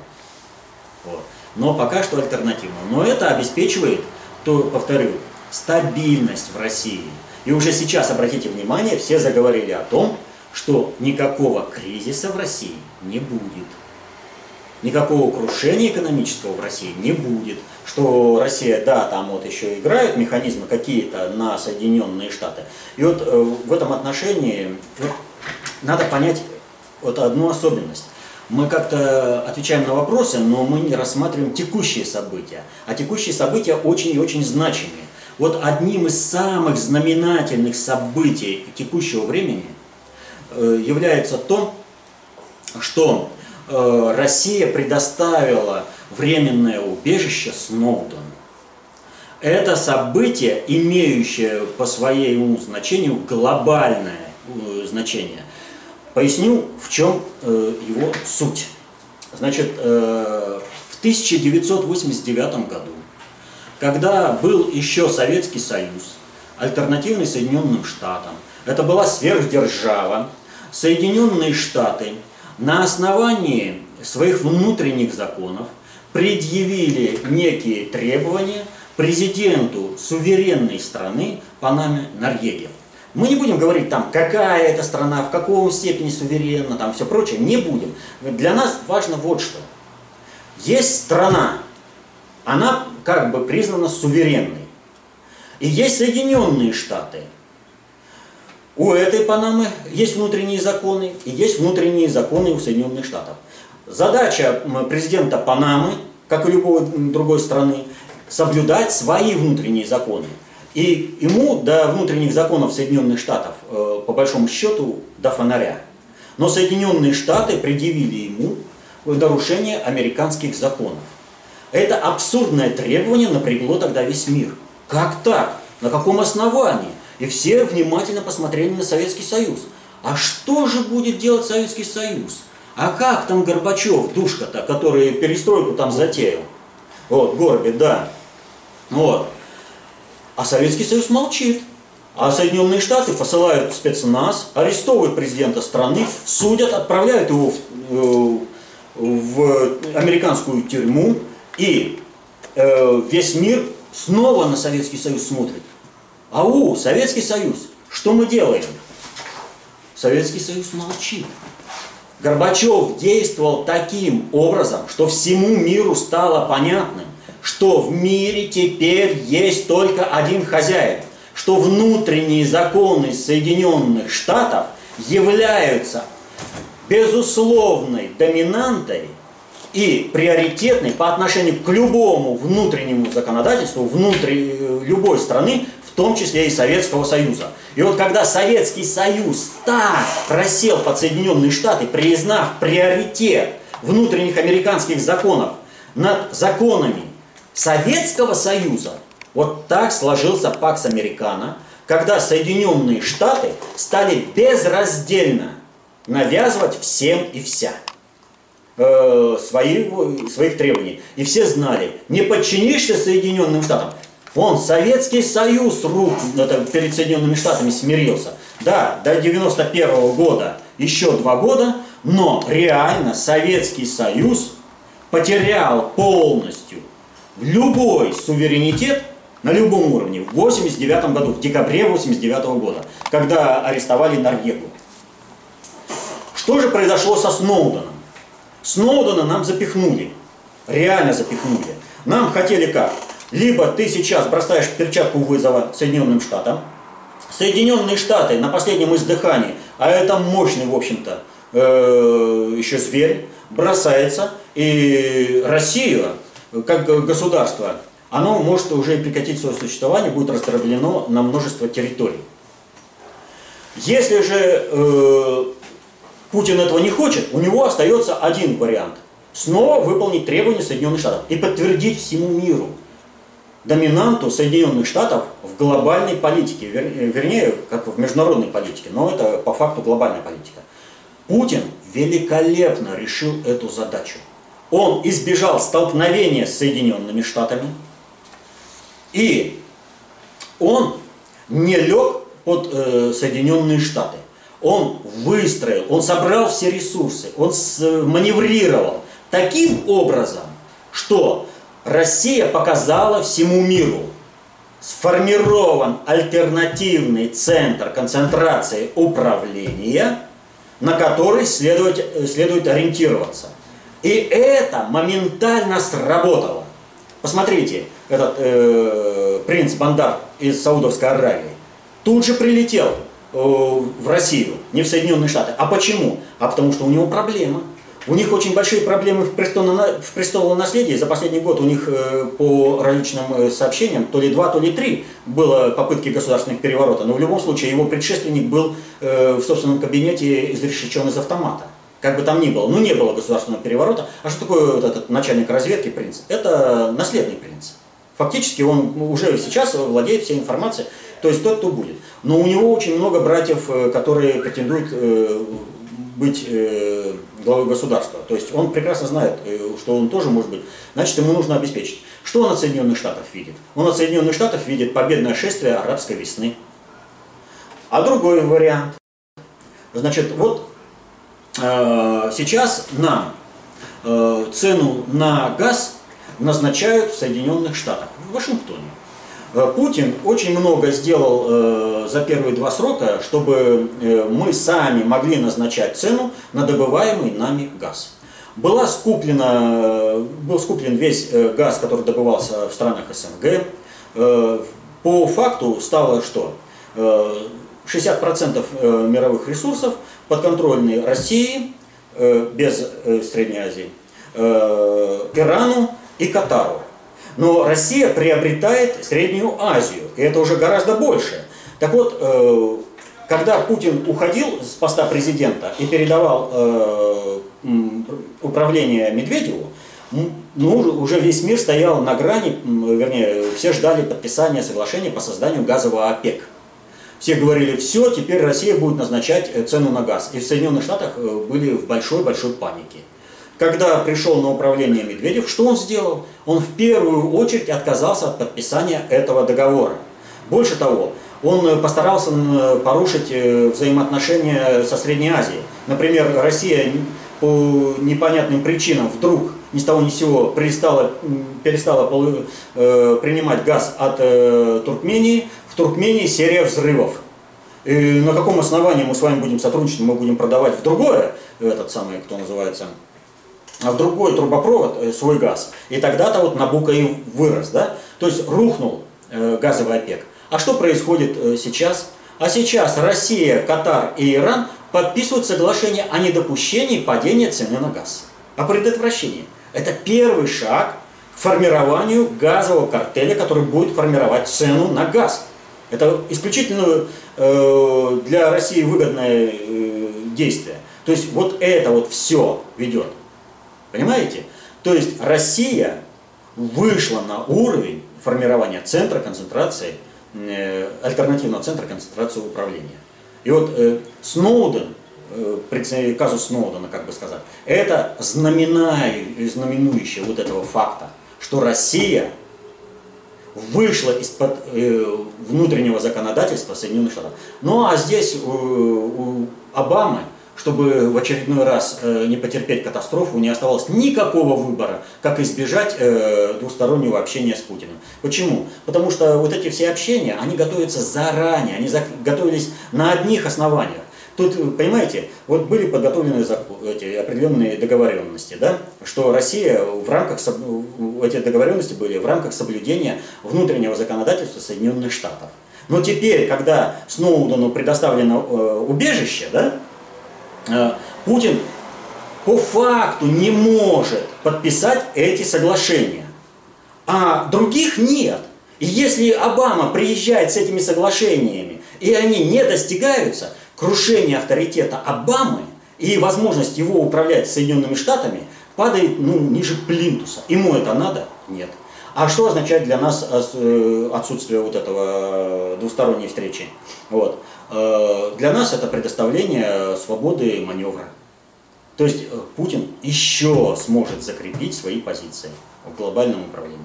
Вот. Но пока что альтернативного. Но это обеспечивает, то, повторю, стабильность в России. И уже сейчас, обратите внимание, все заговорили о том, что никакого кризиса в России не будет. Никакого крушения экономического в России не будет. Что Россия, да, там вот еще играют механизмы какие-то на Соединенные Штаты. И вот э, в этом отношении надо понять вот одну особенность. Мы как-то отвечаем на вопросы, но мы не рассматриваем текущие события. А текущие события очень и очень значимые. Вот одним из самых знаменательных событий текущего времени э, является то, что Россия предоставила временное убежище Сноудену. Это событие, имеющее по своему значению глобальное э, значение. Поясню, в чем его суть. Значит, в 1989 году когда был еще Советский Союз, альтернативный Соединенным Штатам, это была сверхдержава, Соединенные Штаты на основании своих внутренних законов предъявили некие требования президенту суверенной страны Панаме Норвегии. Мы не будем говорить там, какая это страна, в какой степени суверенна, там все прочее, не будем. Для нас важно вот что. Есть страна, она как бы признана суверенной. И есть Соединенные Штаты. У этой Панамы есть внутренние законы, и есть внутренние законы у Соединенных Штатов. Задача президента Панамы, как и любой другой страны, соблюдать свои внутренние законы. И ему до внутренних законов Соединенных Штатов, э, по большому счету, до фонаря. Но Соединенные Штаты предъявили ему нарушение американских законов. Это абсурдное требование напрягло тогда весь мир. Как так? На каком основании? И все внимательно посмотрели на Советский Союз. А что же будет делать Советский Союз? А как там Горбачев, душка-то, который перестройку там затеял? Вот, Горбит, да. Вот. А Советский Союз молчит. А Соединенные Штаты посылают спецназ, арестовывают президента страны, судят, отправляют его в, э, в американскую тюрьму, и э, весь мир снова на Советский Союз смотрит. Ау, Советский Союз, что мы делаем? Советский Союз молчит. Горбачев действовал таким образом, что всему миру стало понятным, что в мире теперь есть только один хозяин, что внутренние законы Соединенных Штатов являются безусловной доминантой и приоритетный по отношению к любому внутреннему законодательству внутри любой страны, том числе и Советского Союза. И вот когда Советский Союз так просел под Соединенные Штаты, признав приоритет внутренних американских законов над законами Советского Союза, вот так сложился Пакс Американо, когда Соединенные Штаты стали безраздельно навязывать всем и вся э, свои, своих требований. И все знали, не подчинишься Соединенным Штатам. Он, Советский Союз рук это, перед Соединенными Штатами смирился. Да, до 91 -го года еще два года, но реально Советский Союз потерял полностью любой суверенитет на любом уровне в 89 году, в декабре 89 -го года, когда арестовали Норвегу. Что же произошло со Сноуденом? Сноудена нам запихнули. Реально запихнули. Нам хотели как? Либо ты сейчас бросаешь перчатку вызова Соединенным Штатам, Соединенные Штаты на последнем издыхании, а это мощный, в общем-то, э, еще зверь, бросается, и Россия, как государство, оно может уже прекратить свое существование, будет раздроблено на множество территорий. Если же э, Путин этого не хочет, у него остается один вариант. Снова выполнить требования Соединенных Штатов и подтвердить всему миру доминанту Соединенных Штатов в глобальной политике, вернее, как в международной политике, но это по факту глобальная политика. Путин великолепно решил эту задачу. Он избежал столкновения с Соединенными Штатами, и он не лег под э, Соединенные Штаты. Он выстроил, он собрал все ресурсы, он маневрировал таким образом, что Россия показала всему миру, сформирован альтернативный центр концентрации управления, на который следует, следует ориентироваться. И это моментально сработало. Посмотрите, этот э, принц Бандар из Саудовской Аравии тут же прилетел э, в Россию, не в Соединенные Штаты. А почему? А потому что у него проблема. У них очень большие проблемы в, престолно, в престоловом наследии. За последний год у них э, по различным э, сообщениям то ли два, то ли три было попытки государственных переворота. Но в любом случае его предшественник был э, в собственном кабинете изрешечен из автомата. Как бы там ни было. Ну не было государственного переворота. А что такое вот этот начальник разведки принц? Это наследный принц. Фактически он уже сейчас владеет всей информацией, то есть тот, кто будет. Но у него очень много братьев, которые претендуют быть главой государства. То есть он прекрасно знает, э, что он тоже может быть. Значит, ему нужно обеспечить. Что он от Соединенных Штатов видит? Он от Соединенных Штатов видит победное шествие арабской весны. А другой вариант. Значит, вот э, сейчас нам э, цену на газ назначают в Соединенных Штатах, в Вашингтоне. Э, Путин очень много сделал э, за первые два срока, чтобы э, мы сами могли назначать цену на добываемый нами газ. Была скуплена, был скуплен весь газ, который добывался в странах СНГ. По факту стало что? 60% мировых ресурсов подконтрольны России, без Средней Азии, Ирану и Катару. Но Россия приобретает Среднюю Азию, и это уже гораздо больше. Так вот, э, когда Путин уходил с поста президента и передавал э, управление Медведеву, ну, уже весь мир стоял на грани, вернее, все ждали подписания соглашения по созданию газового ОПЕК. Все говорили, все, теперь Россия будет назначать э, цену на газ. И в Соединенных Штатах были в большой-большой панике. Когда пришел на управление Медведев, что он сделал? Он в первую очередь отказался от подписания этого договора. Больше того, он э, постарался порушить э, взаимоотношения со Средней Азией. Например, Россия по непонятным причинам вдруг ни с того ни с сего перестала, перестала э, принимать газ от Туркмении. В Туркмении серия взрывов. И на каком основании мы с вами будем сотрудничать, мы будем продавать в другое, этот самый, кто называется, в другой трубопровод э, свой газ. И тогда-то вот Набука и вырос, да? То есть рухнул э, газовый ОПЕК. А что происходит э, сейчас? А сейчас Россия, Катар и Иран подписывают соглашение о недопущении падения цены на газ. О предотвращении. Это первый шаг к формированию газового картеля, который будет формировать цену на газ. Это исключительно э, для России выгодное э, действие. То есть вот это вот все ведет Понимаете? То есть Россия вышла на уровень формирования центра концентрации, э, альтернативного центра концентрации управления. И вот э, Сноуден, э, казус Сноудена, как бы сказать, это знаменующее вот этого факта, что Россия вышла из-под э, внутреннего законодательства Соединенных Штатов. Ну а здесь у Обамы чтобы в очередной раз э, не потерпеть катастрофу, не оставалось никакого выбора, как избежать э, двустороннего общения с Путиным. Почему? Потому что вот эти все общения, они готовятся заранее, они готовились на одних основаниях. Тут, понимаете, вот были подготовлены эти определенные договоренности, да, что Россия в рамках, эти договоренности были в рамках соблюдения внутреннего законодательства Соединенных Штатов. Но теперь, когда Сноудену предоставлено э, убежище, да, Э, Путин по факту не может подписать эти соглашения, а других нет. И если Обама приезжает с этими соглашениями, и они не достигаются, крушение авторитета Обамы И возможность его управлять Соединенными Штатами падает ну, ниже плинтуса. Ему это надо? Нет. А что означает для нас э, отсутствие вот этого э, двусторонней встречи? Вот. Э, для нас это предоставление свободы маневра. То есть Путин еще сможет закрепить свои позиции в глобальном управлении.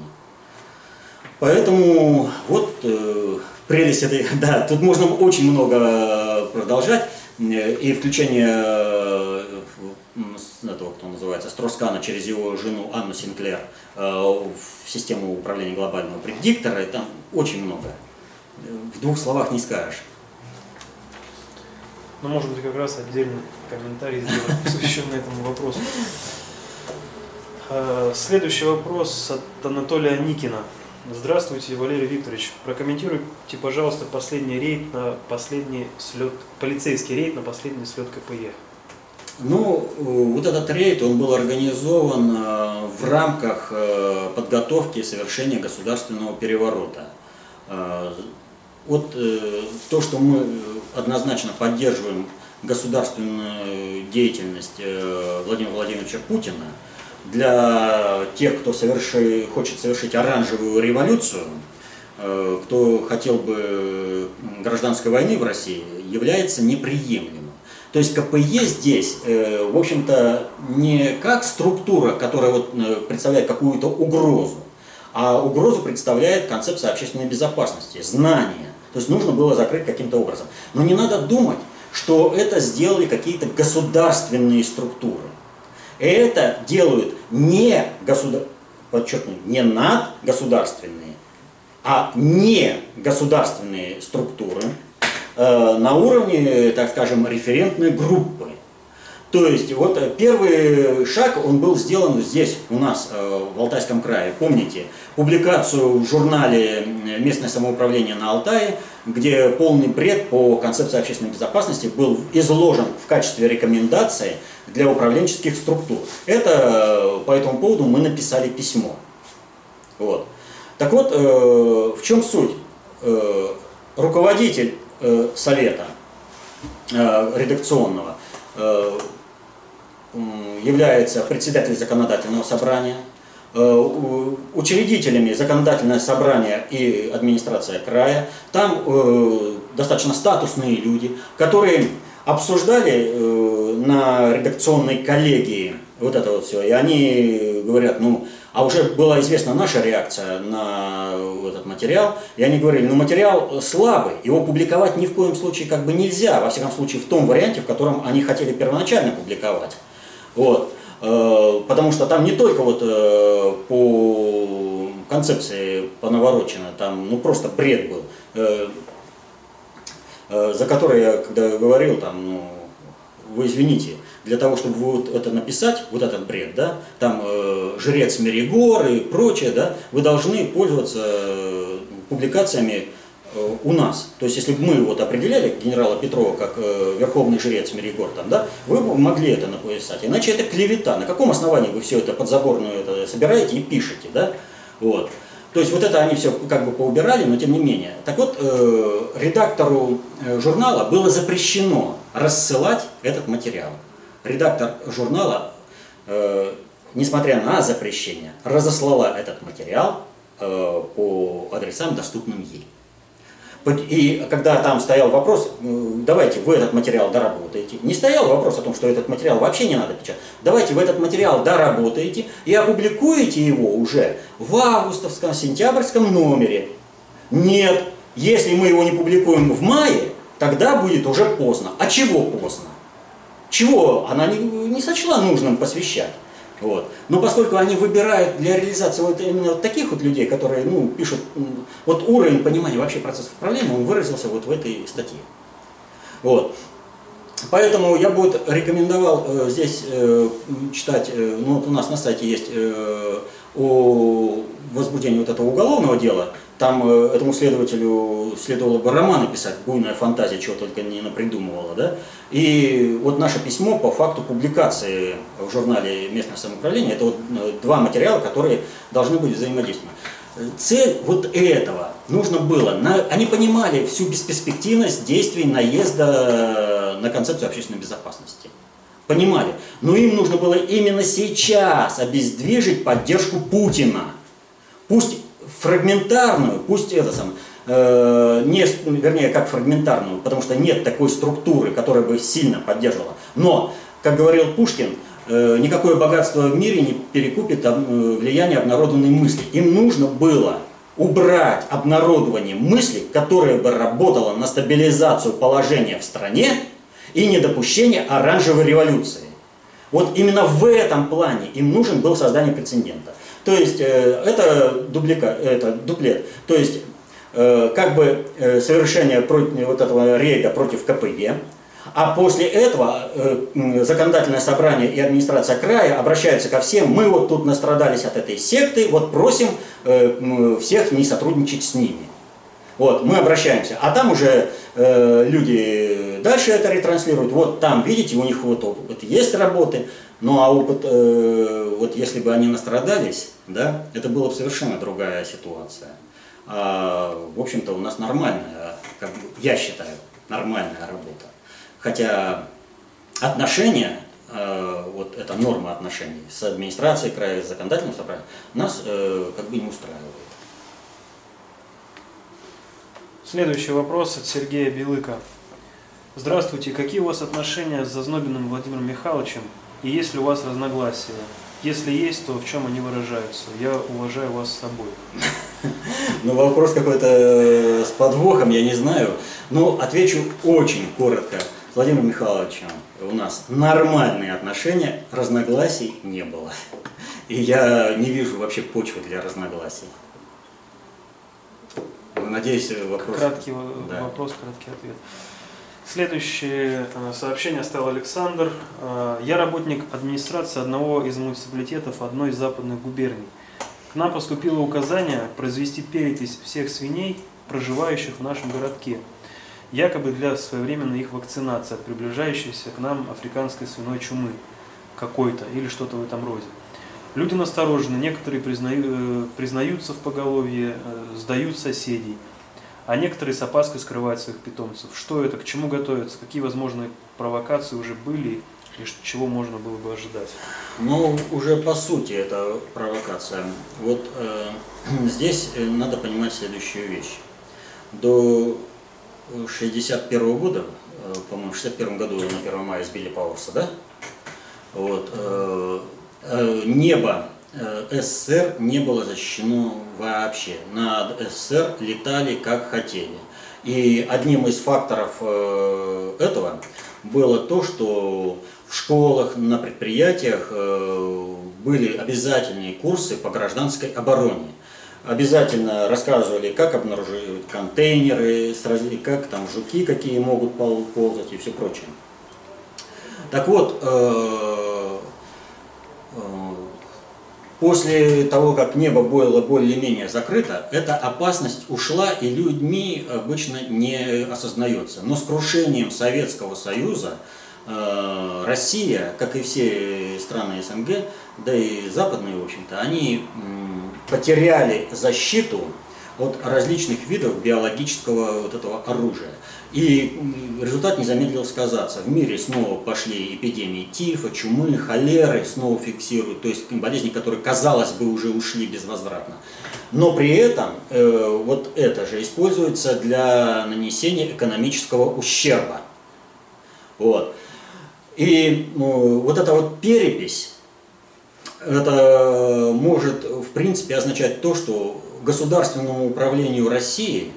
Поэтому вот э, прелесть этой, да, тут можно очень много продолжать, и включение этого, кто называется, Строскана через его жену Анну Синклер э, в систему управления глобального предиктора, и там очень много. В двух словах не скажешь. Ну, может быть, как раз отдельный комментарий сделать, посвященный этому вопросу. Э, следующий вопрос от Анатолия Никина. Здравствуйте, Валерий Викторович. Прокомментируйте, пожалуйста, последний рейд на последний слет, полицейский рейд на последний слет КПЕ. Ну, вот этот рейд, он был организован э, в рамках э, подготовки совершения государственного переворота. Э, вот то, что мы однозначно поддерживаем государственную деятельность Владимира Владимировича Путина, для тех, кто соверши, хочет совершить оранжевую революцию, кто хотел бы гражданской войны в России, является неприемлемым. То есть КПЕ здесь, э, в общем-то, не как структура, которая вот э, представляет какую-то угрозу, а угрозу представляет концепция общественной безопасности, знания. То есть нужно было закрыть каким-то образом. Но не надо думать, что это сделали какие-то государственные структуры. Это делают не государ... подчеркну, не надгосударственные, а не государственные структуры, на уровне, так скажем, референтной группы. То есть вот э, первый шаг, он был сделан здесь, у нас, э, в Алтайском крае. Помните публикацию в журнале «Местное самоуправление на Алтае», где полный бред по концепции общественной безопасности был изложен в качестве рекомендации для управленческих структур. Это по этому поводу мы написали письмо. Вот. Так вот, в чем суть? Руководитель Э, совета э, редакционного э, является председатель законодательного собрания, учредителями законодательное собрание и администрация края. Там достаточно статусные люди, которые обсуждали на редакционной коллегии вот это вот все. И они говорят, ну, а уже была известна наша реакция на этот материал, и они говорили, ну материал слабый, его публиковать ни в коем случае как бы нельзя, во всяком случае в том варианте, в котором они хотели первоначально публиковать. Вот. Э, потому что там не только вот э, по концепции понаворочено, там ну просто бред был, э, за который я когда говорил, там, ну, вы извините, для того, чтобы вот это написать, вот этот бред, да, там э, жрец Меригор и прочее, да, вы должны пользоваться э, публикациями э, у нас. То есть, если бы мы вот определяли генерала Петрова как э, верховный жрец Меригор, там, да, вы бы могли это написать. Иначе это клевета. На каком основании вы все это подзаборную это собираете и пишете, да? Вот. То есть вот это они все как бы поубирали, но тем не менее. Так вот, э, редактору э, журнала было запрещено рассылать этот материал редактор журнала, э, несмотря на запрещение, разослала этот материал э, по адресам, доступным ей. И когда там стоял вопрос, э, давайте вы этот материал доработаете, не стоял вопрос о том, что этот материал вообще не надо печатать, давайте вы этот материал доработаете и опубликуете его уже в августовском, сентябрьском номере. Нет, если мы его не публикуем в мае, тогда будет уже поздно. А чего поздно? Чего она не, не сочла нужным посвящать. Вот. Но поскольку они выбирают для реализации вот именно вот таких вот людей, которые ну, пишут, вот уровень понимания вообще процессов управления, он выразился вот в этой статье. Вот. Поэтому я бы рекомендовал э, здесь э, читать, э, ну вот у нас на сайте есть э, о возбуждении вот этого уголовного дела, там э, этому следователю следовало бы романы писать, буйная фантазия, чего только не напридумывала, да? И вот наше письмо по факту публикации в журнале «Местное самоуправление» это вот э, два материала, которые должны быть взаимодействованы. Цель вот этого нужно было, на, они понимали всю бесперспективность действий наезда на концепцию общественной безопасности. Понимали. Но им нужно было именно сейчас обездвижить поддержку Путина. Пусть фрагментарную, пусть это самое, э, не, вернее, как фрагментарную, потому что нет такой структуры, которая бы сильно поддерживала. Но, как говорил Пушкин, э, никакое богатство в мире не перекупит э, влияние обнародованной мысли. Им нужно было убрать обнародование мысли, которое бы работало на стабилизацию положения в стране и недопущение оранжевой революции. Вот именно в этом плане им нужен был создание прецедента. То есть э, это, дублика, это дуплет. То есть э, как бы э, совершение против, вот этого рейда против КПЕ, а после этого э, законодательное собрание и администрация края обращаются ко всем. Мы вот тут настрадались от этой секты, вот просим э, всех не сотрудничать с ними. Вот, мы обращаемся. А там уже э, люди дальше это ретранслируют. Вот там, видите, у них вот опыт есть работы. Ну а опыт, э, вот если бы они настрадались, да, это была бы совершенно другая ситуация. А, в общем-то, у нас нормальная, как я считаю, нормальная работа. Хотя отношения, э, вот эта норма отношений с администрацией края, с законодательным собранием, нас э, как бы не устраивает. Следующий вопрос от Сергея Белыка. Здравствуйте, какие у вас отношения с Зазнобиным Владимиром Михайловичем и есть ли у вас разногласия? Если есть, то в чем они выражаются? Я уважаю вас с собой. Ну, вопрос какой-то э, с подвохом, я не знаю. Но отвечу очень коротко. С Владимиром Михайловичем у нас нормальные отношения, разногласий не было. И я не вижу вообще почвы для разногласий. Надеюсь, вопрос... Краткий да. вопрос, краткий ответ. Следующее сообщение оставил Александр. Э, Я работник администрации одного из муниципалитетов одной из западных губерний. К нам поступило указание произвести перепись всех свиней, проживающих в нашем городке – якобы для своевременной их вакцинации от приближающейся к нам африканской свиной чумы какой-то или что-то в этом роде. Люди насторожены, некоторые признаю, э, признаются в поголовье, э, сдают соседей, а некоторые с опаской скрывают своих питомцев. Что это, к чему готовятся, какие возможные провокации уже были и чего можно было бы ожидать? Ну, уже по сути это провокация. Вот э, здесь э, надо понимать следующую вещь. До 61 года, э, по-моему, в 61 году на 1 мая сбили Пауэрса, да? Вот, э, э, небо СССР не было защищено вообще. Над СССР летали как хотели. И одним из факторов этого было то, что в школах, на предприятиях были обязательные курсы по гражданской обороне обязательно рассказывали, как обнаруживать контейнеры, как там жуки какие могут ползать и все прочее. Так вот, э, э, после того, как небо было более-менее закрыто, эта опасность ушла и людьми обычно не осознается. Но с крушением Советского Союза э, Россия, как и все страны СНГ, да и западные, в общем-то, они потеряли защиту от различных видов биологического вот этого оружия. И результат не замедлил сказаться. В мире снова пошли эпидемии тифа, чумы, холеры, снова фиксируют, то есть болезни, которые, казалось бы, уже ушли безвозвратно. Но при этом э, вот это же используется для нанесения экономического ущерба. Вот. И э, вот эта вот перепись это может в принципе означать то, что государственному управлению России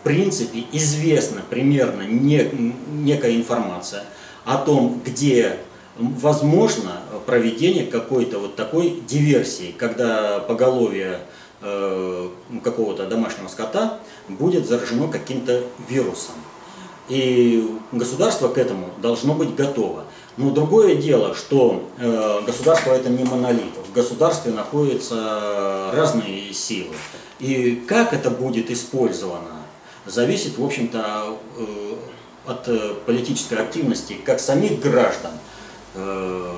в принципе известна примерно не, некая информация о том, где возможно проведение какой-то вот такой диверсии, когда поголовье э, какого-то домашнего скота будет заражено каким-то вирусом. И государство к этому должно быть готово. Но другое дело, что э, государство это не монолит. В государстве находятся разные силы. И как это будет использовано, зависит, в общем-то, э, от э, политической активности как самих граждан, э,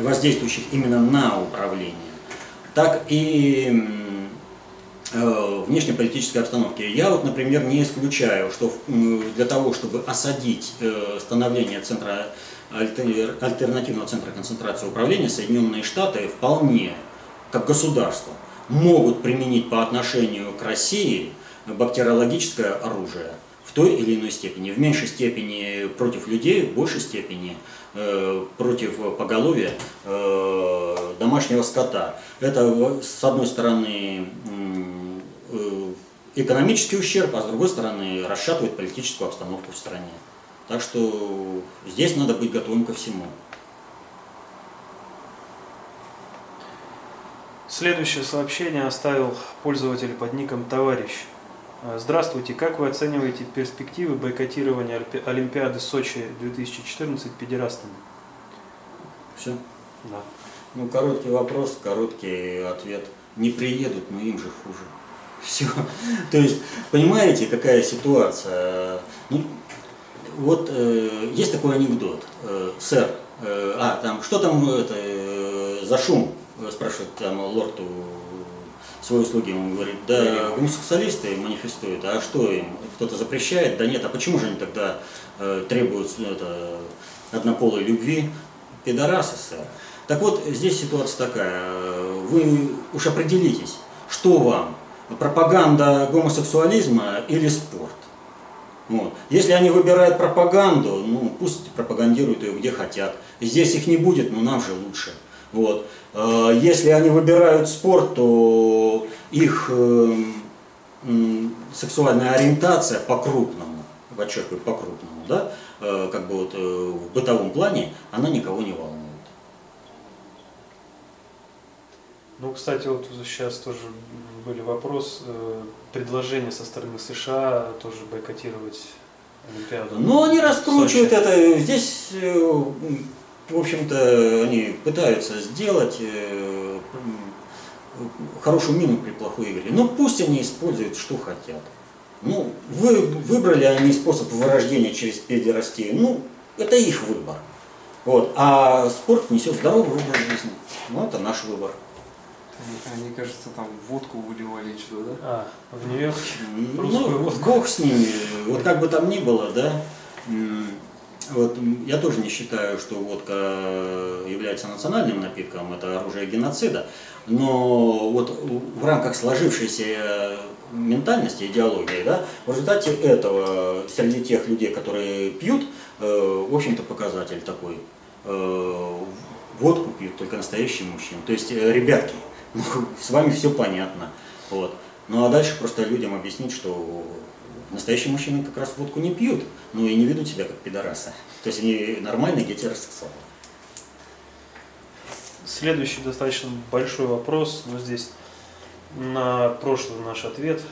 воздействующих именно на управление, так и внешнеполитической обстановки. Я вот, например, не исключаю, что для того, чтобы осадить становление центра альтернативного центра концентрации управления, Соединенные Штаты вполне, как государство, могут применить по отношению к России бактериологическое оружие в той или иной степени. В меньшей степени против людей, в большей степени э, против поголовья э, домашнего скота. Это, с одной стороны, э, экономический ущерб, а с другой стороны, расшатывает политическую обстановку в стране. Так что здесь надо быть готовым ко всему. Следующее сообщение оставил пользователь под ником «Товарищ». Здравствуйте, как вы оцениваете перспективы бойкотирования Олимпиады Сочи 2014 педерастами? Все? Да. Ну, короткий вопрос, короткий ответ. Не приедут, но им же хуже. Все. То есть, понимаете, какая ситуация? Ну, вот э, есть такой анекдот. Э, сэр, э, а, там, что там это, э, за шум? Спрашивает там лорд свои услуги, он говорит, да, гомосексуалисты манифестуют, а что им, кто-то запрещает? Да нет, а почему же они тогда э, требуют это, однополой любви? Пидорасы, сэр. Так вот, здесь ситуация такая, вы уж определитесь, что вам, пропаганда гомосексуализма или спорт? Вот. Если они выбирают пропаганду, ну пусть пропагандируют ее где хотят. Здесь их не будет, но нам же лучше. Вот. А, если они выбирают спорт, то их э, сексуальная ориентация по-крупному, подчеркиваю, по-крупному, да, э, как бы вот э, в бытовом плане, она никого не волнует. Ну, кстати, вот сейчас тоже были вопрос, предложение со стороны США тоже бойкотировать Олимпиаду. Ну, они раскручивают это. Здесь в общем-то, они пытаются сделать э, хорошую мину при плохой игре. Но пусть они используют, что хотят. Ну, вы, выбрали они способ вырождения через педерастию, ну, это их выбор. Вот. А спорт несет здоровый образ жизни. Ну, это наш выбор. Они, они кажется, там водку выливали что, да? А, в Нью-Йорке? Ну, бог с ними. Вот как бы там ни было, да, вот, я тоже не считаю, что водка является национальным напитком, это оружие геноцида, но вот в рамках сложившейся ментальности, идеологии, да, в результате этого среди тех людей, которые пьют, э, в общем-то показатель такой, э, водку пьют только настоящие мужчины. То есть, э, ребятки, ну, с вами все понятно. Вот. Ну а дальше просто людям объяснить, что Настоящие мужчины как раз водку не пьют, но и не ведут себя как пидорасы. То есть они нормальные гетеросексуалы. Следующий достаточно большой вопрос, но здесь на прошлый наш ответ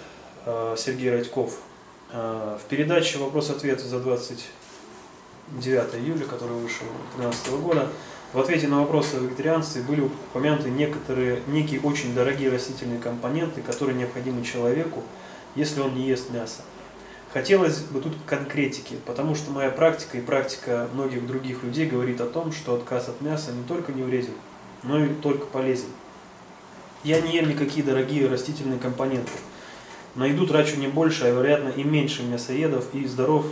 э, Сергей Радьков. Э, в передаче «Вопрос-ответ» за 29 июля, который вышел 2013 года, в ответе на вопросы о вегетарианстве были упомянуты некоторые, некие очень дорогие растительные компоненты, которые необходимы человеку, если он не ест мясо. Хотелось бы тут конкретики, потому что моя практика и практика многих других людей говорит о том, что отказ от мяса не только не вреден, но и только полезен. Я не ем никакие дорогие растительные компоненты. На еду трачу не больше, а вероятно и меньше мясоедов и здоров,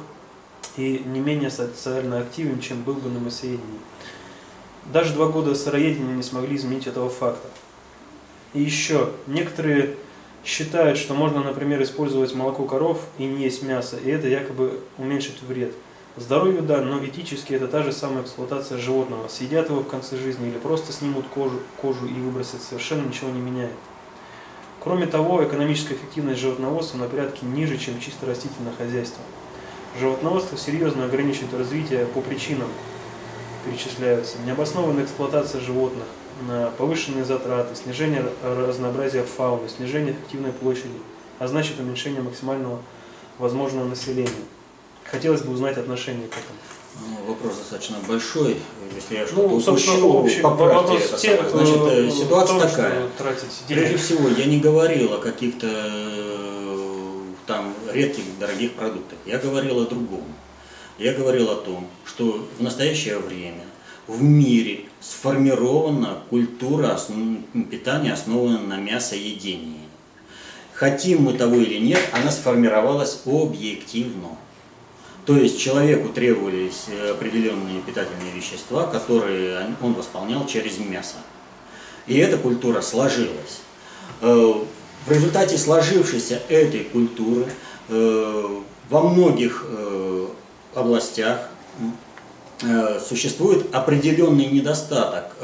и не менее социально активен, чем был бы на мясоедении. Даже два года сыроедения не смогли изменить этого факта. И еще, некоторые считают, что можно, например, использовать молоко коров и не есть мясо, и это якобы уменьшит вред. Здоровью да, но этически это та же самая эксплуатация животного. Съедят его в конце жизни или просто снимут кожу, кожу и выбросят, совершенно ничего не меняет. Кроме того, экономическая эффективность животноводства на порядке ниже, чем чисто растительное хозяйство. Животноводство серьезно ограничивает развитие по причинам, перечисляются. Необоснованная эксплуатация животных, повышенные затраты, снижение разнообразия фауны, снижение эффективной площади, а значит уменьшение максимального возможного населения. Хотелось бы узнать отношение к этому. Ну, вопрос достаточно большой. Если я что-то ну, упущу, поправьте это те, Значит, э, ситуация том, такая. Прежде всего, я не говорил о каких-то э, там редких, дорогих продуктах. Я говорил о другом. Я говорил о том, что в настоящее время в мире сформирована культура питания, основанная на мясоедении. хотим мы того или нет, она сформировалась объективно. То есть человеку требовались э, определенные питательные вещества, которые он восполнял через мясо. И эта культура сложилась. Э, в результате сложившейся этой культуры э, во многих областях существует определенный недостаток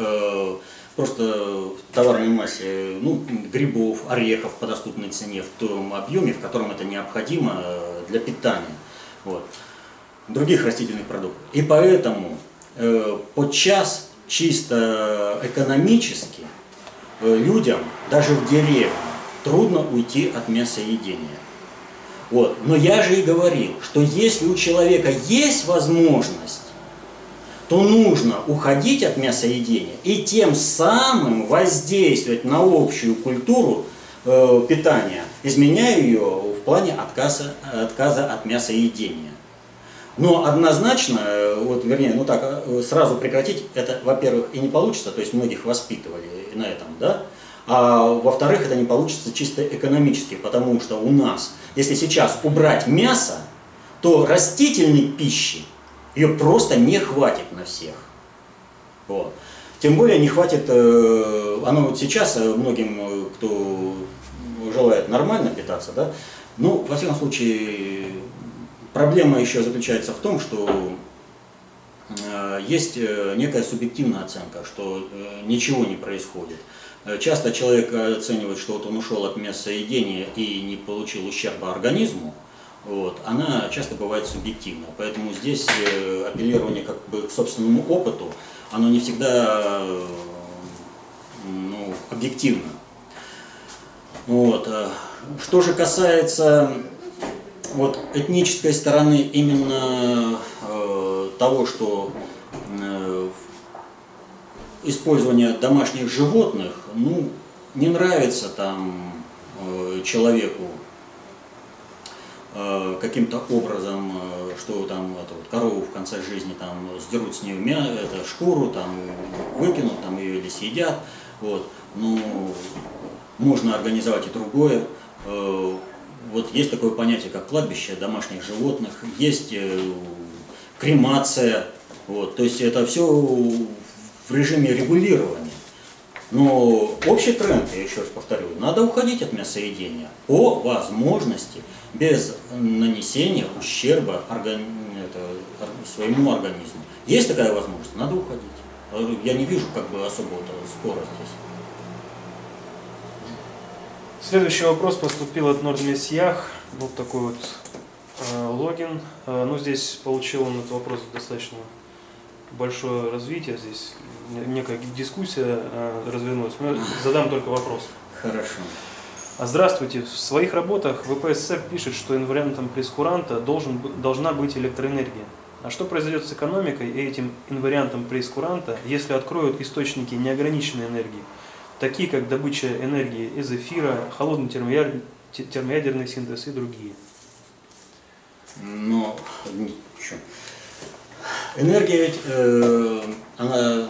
просто в товарной массе ну, грибов, орехов по доступной цене в том объеме, в котором это необходимо для питания. Вот других растительных продуктов. И поэтому э, подчас чисто экономически э, людям, даже в деревне, трудно уйти от мясоедения. Вот. Но я же и говорил, что если у человека есть возможность, то нужно уходить от мясоедения и тем самым воздействовать на общую культуру э, питания, изменяя ее в плане отказа, отказа от мясоедения. Но однозначно, э, вот, вернее, ну так, э, сразу прекратить это, во-первых, и не получится, то есть многих воспитывали на этом, да, а во-вторых, это не получится чисто экономически, потому что у нас, если сейчас убрать мясо, то растительной пищи ее просто не хватит на всех. Вот. Тем более не хватит, э, оно вот сейчас многим, кто желает нормально питаться, да, ну, во всяком случае, Проблема еще заключается в том, что э, есть э, некая субъективная оценка, что э, ничего не происходит. Часто человек оценивает, что вот он ушел от мясоедения и не получил ущерба организму, вот, она часто бывает субъективна. Поэтому здесь апеллирование как бы к собственному опыту, оно не всегда ну, объективно. Вот. Что же касается вот этнической стороны именно э, того, что э, использование домашних животных, ну, не нравится там э, человеку э, каким-то образом, э, что там это вот, корову в конце жизни там сдерут с нее мя, это, шкуру, там выкинут, там ее или съедят, вот, ну, можно организовать и другое. Э, вот есть такое понятие, как кладбище домашних животных, есть э, кремация, вот, то есть это все в режиме регулирования. Но общий тренд, я еще раз повторю, надо уходить от мясоедения по возможности, без нанесения ущерба органи... это, своему организму. Есть такая возможность, надо уходить. Я не вижу как бы особого спора здесь. Следующий вопрос поступил от Нордмесьях. Вот такой вот э, логин. Э, ну, здесь получил он этот вопрос достаточно большое развитие. Здесь некая дискуссия э, развернулась. Но задам только вопрос. Хорошо. А здравствуйте. В своих работах ВПСС пишет, что инвариантом прескуранта должен, должна быть электроэнергия. А что произойдет с экономикой и этим инвариантом прескуранта, если откроют источники неограниченной энергии? такие как добыча энергии из эфира, холодный термоядерный синтез и другие. Но что? Энергия ведь, э, она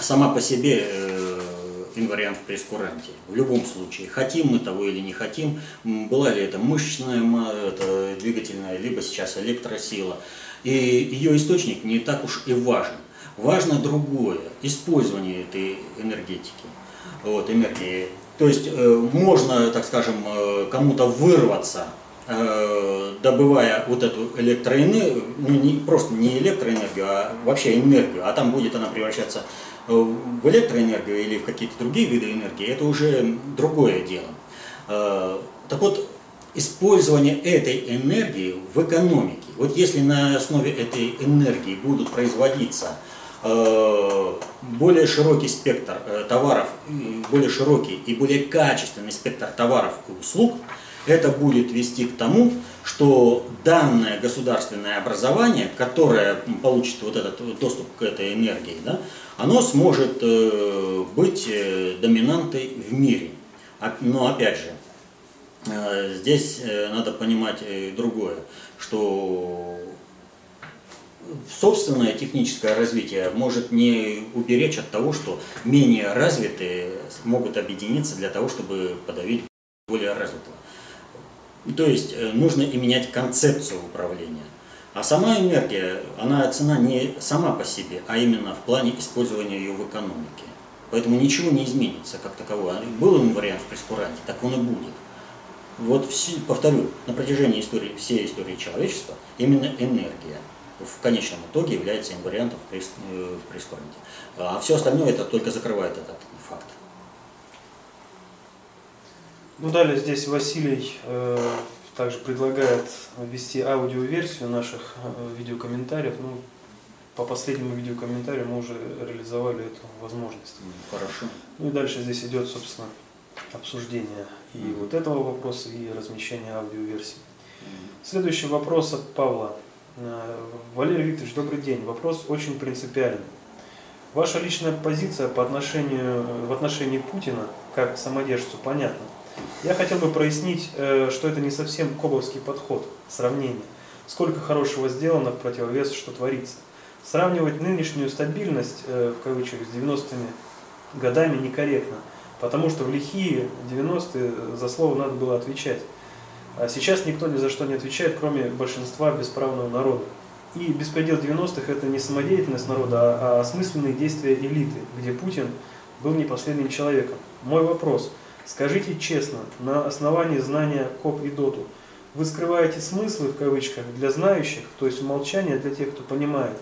сама по себе э, инвариант в прескуранте. В любом случае, хотим мы того или не хотим, была ли это мышечная, это двигательная, либо сейчас электросила. И ее источник не так уж и важен. Важно другое, использование этой энергетики, вот, энергии. То есть э, можно, так скажем, э, кому-то вырваться, добывая вот эту электроэнергию, ну не, просто не электроэнергию, а вообще энергию, а там будет она превращаться э, в электроэнергию или в какие-то другие виды энергии, это уже другое дело. Э, так вот, использование этой энергии в экономике. Вот если на основе этой энергии будут производиться Э, более широкий спектр э, товаров, более широкий и более качественный спектр товаров и услуг, это будет вести к тому, что данное государственное образование, которое получит вот этот доступ к этой энергии, да, оно сможет э, быть доминантой в мире. Но опять же, здесь надо понимать другое, что собственное техническое развитие может не уберечь от того, что менее развитые могут объединиться для того, чтобы подавить более То есть э, нужно и менять концепцию управления. А сама энергия, она цена не сама по себе, а именно в плане использования ее в экономике. Поэтому ничего не изменится как таковое. Был он вариант в прескуранте, так он и будет. Вот, повторю, на протяжении истории, всей истории человечества именно энергия в конечном итоге является инвариантом э, в прескуранте. А все остальное это только закрывает этот факт. Ну далее здесь Василий э, также предлагает ввести аудиоверсию наших э, видеокомментариев. Ну, по последнему видеокомментарию мы уже реализовали эту возможность. Хорошо. Ну и дальше здесь идет, собственно, обсуждение и mm-hmm. вот этого вопроса, и размещение аудиоверсии. Mm-hmm. Следующий вопрос от Павла. Э, Валерий Викторович, добрый день. Вопрос очень принципиальный. Ваша личная позиция по отношению, в отношении Путина, как самодержцу, понятна. Я хотел бы прояснить, э, что это не совсем кобовский подход, сравнение. Сколько хорошего сделано в противовес, что творится. Сравнивать нынешнюю стабильность, э, в кавычках, с 90-ми годами некорректно, потому что в лихие 90-е за слово надо было отвечать. А сейчас никто ни за что не отвечает, кроме большинства бесправного народа. И беспредел 90-х это не самодеятельность народа, а, а осмысленные действия элиты, где Путин был не последним человеком. Мой вопрос – Скажите честно, на основании знания КОП и ДОТу, вы скрываете смыслы в кавычках для знающих, то есть умолчание для тех, кто понимает?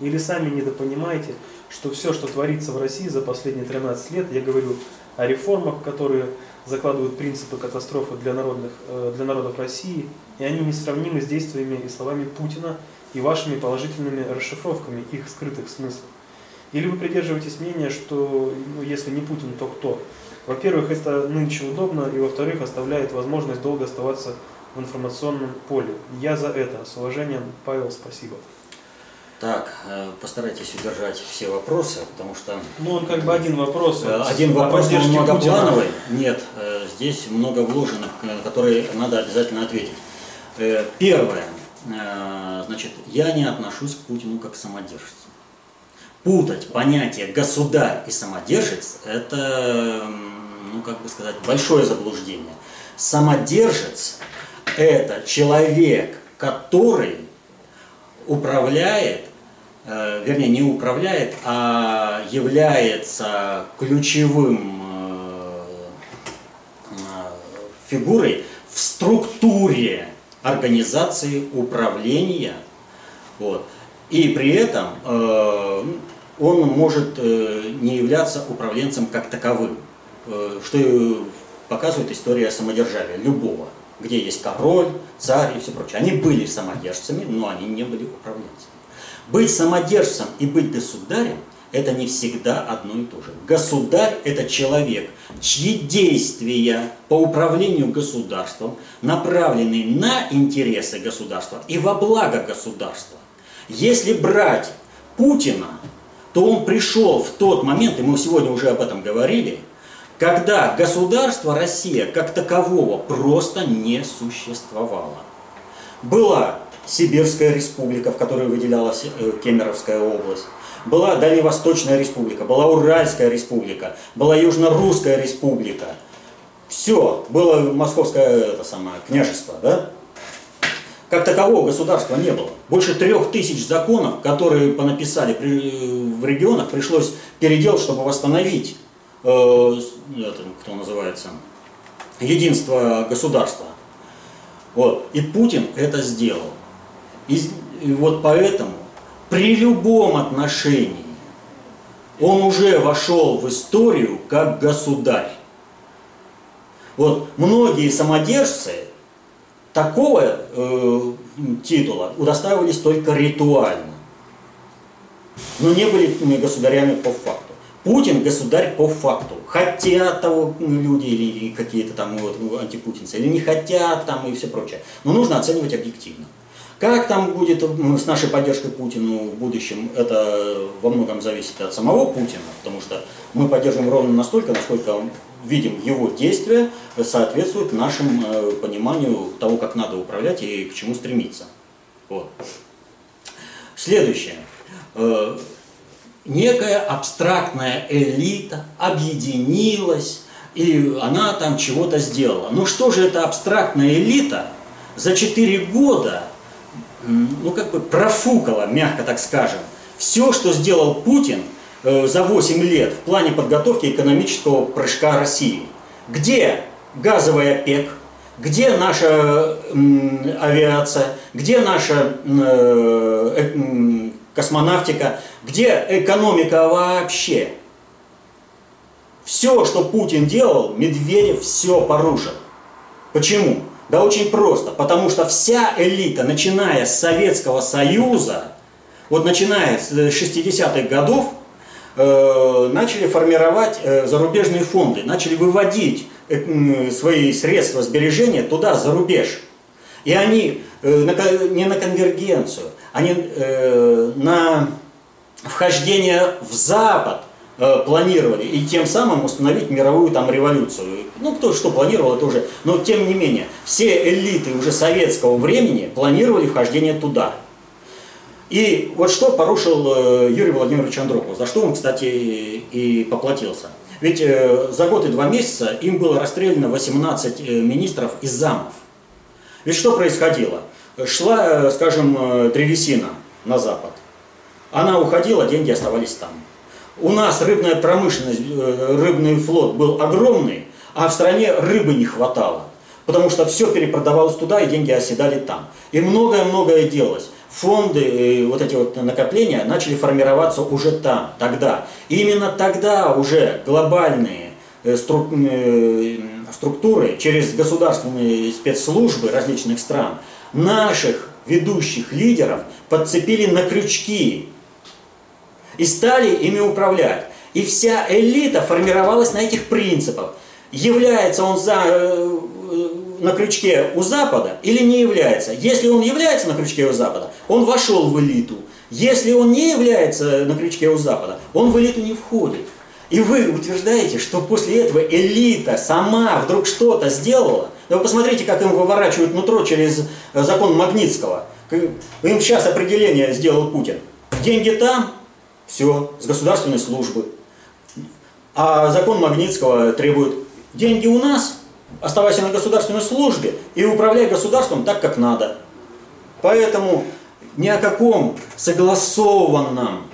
Или сами недопонимаете, что все, что творится в России за последние 13 лет, я говорю о реформах, которые закладывают принципы катастрофы для, народных, э, для народов России, и они несравнимы с действиями и словами Путина и вашими положительными расшифровками их скрытых смыслов. Или вы придерживаетесь мнения, что ну, если не Путин, то кто? Во-первых, это нынче удобно, и во-вторых, оставляет возможность долго оставаться в информационном поле. Я за это. С уважением, Павел, спасибо. Так, э, постарайтесь удержать все вопросы, потому что... Ну, он как бы один вопрос. Э, один вопрос, но многоплановый. Путина. Нет, э, здесь много вложенных, которые надо обязательно ответить. Первое. Значит, я не отношусь к Путину как к самодержцу путать понятие государь и самодержец – это ну как бы сказать, большое заблуждение. Самодержец – это человек, который управляет, э, вернее, не управляет, а является ключевым э, э, фигурой в структуре организации управления. Вот. И при этом э, он может э, не являться управленцем как таковым. Э, что показывает история самодержавия любого, где есть король, царь и все прочее. Они были самодержцами, но они не были управленцами. Быть самодержцем и быть государем – это не всегда одно и то же. Государь – это человек, чьи действия по управлению государством направлены на интересы государства и во благо государства. Если брать Путина, то он пришел в тот момент, и мы сегодня уже об этом говорили, когда государство Россия как такового просто не существовало. Была Сибирская республика, в которой выделялась э, Кемеровская область, была Дальневосточная республика, была Уральская республика, была Южно-Русская республика. Все, было Московское это самое, княжество, да? Как такового государства не было. Больше трех тысяч законов, которые понаписали в регионах, пришлось переделать, чтобы восстановить э, это, кто называется, единство государства. Вот. И Путин это сделал. И, и вот поэтому при любом отношении он уже вошел в историю как государь. Вот многие самодержцы такого э, титула удостаивались только ритуально, но не были государями по факту. Путин государь по факту. Хотят того люди или какие-то там вот, антипутинцы, или не хотят там и все прочее. Но нужно оценивать объективно. Как там будет с нашей поддержкой Путину в будущем, это во многом зависит от самого Путина, потому что мы поддерживаем ровно настолько, насколько видим его действия соответствуют нашему э, пониманию того, как надо управлять и к чему стремиться. Вот. Следующее. Э, некая абстрактная элита объединилась и она там чего-то сделала. Ну что же эта абстрактная элита за 4 года, ну как бы профукала, мягко так скажем, все, что сделал Путин за 8 лет в плане подготовки экономического прыжка России. Где газовый ОПЕК, где наша авиация, где наша э, э, космонавтика, где экономика вообще. Все, что Путин делал, Медведев все порушил. Почему? Да очень просто. Потому что вся элита, начиная с Советского Союза, вот начиная с 60-х годов, э, начали формировать э, зарубежные фонды, начали выводить э, свои средства сбережения туда, за рубеж. И они э, не на конвергенцию, они э, на вхождение в Запад э, планировали и тем самым установить мировую там революцию. Ну, кто что планировал, это уже. Но тем не менее, все элиты уже советского времени планировали вхождение туда. И вот что порушил э, Юрий Владимирович Андропов, за что он, кстати, и поплатился. Ведь э, за год и два месяца им было расстреляно 18 э, министров и замов. Ведь что происходило? Шла, скажем, древесина на запад. Она уходила, деньги оставались там. У нас рыбная промышленность, рыбный флот был огромный, а в стране рыбы не хватало. Потому что все перепродавалось туда, и деньги оседали там. И многое-многое делалось фонды, э, вот эти вот накопления начали формироваться уже там, тогда. И именно тогда уже глобальные э, э, структуры через государственные спецслужбы различных стран наших ведущих лидеров подцепили на крючки и стали ими управлять. И вся элита формировалась на этих принципах. Является он за, на крючке у Запада или не является. Если он является на крючке у Запада, он вошел в элиту. Если он не является на крючке у Запада, он в элиту не входит. И вы утверждаете, что после этого элита сама вдруг что-то сделала. Да вы посмотрите, как им выворачивают нутро через э, закон Магнитского. Им сейчас определение сделал Путин. Деньги там, все, с государственной службы. А закон Магнитского требует деньги у нас, оставайся на государственной службе и управляй государством так, как надо. Поэтому ни о каком согласованном,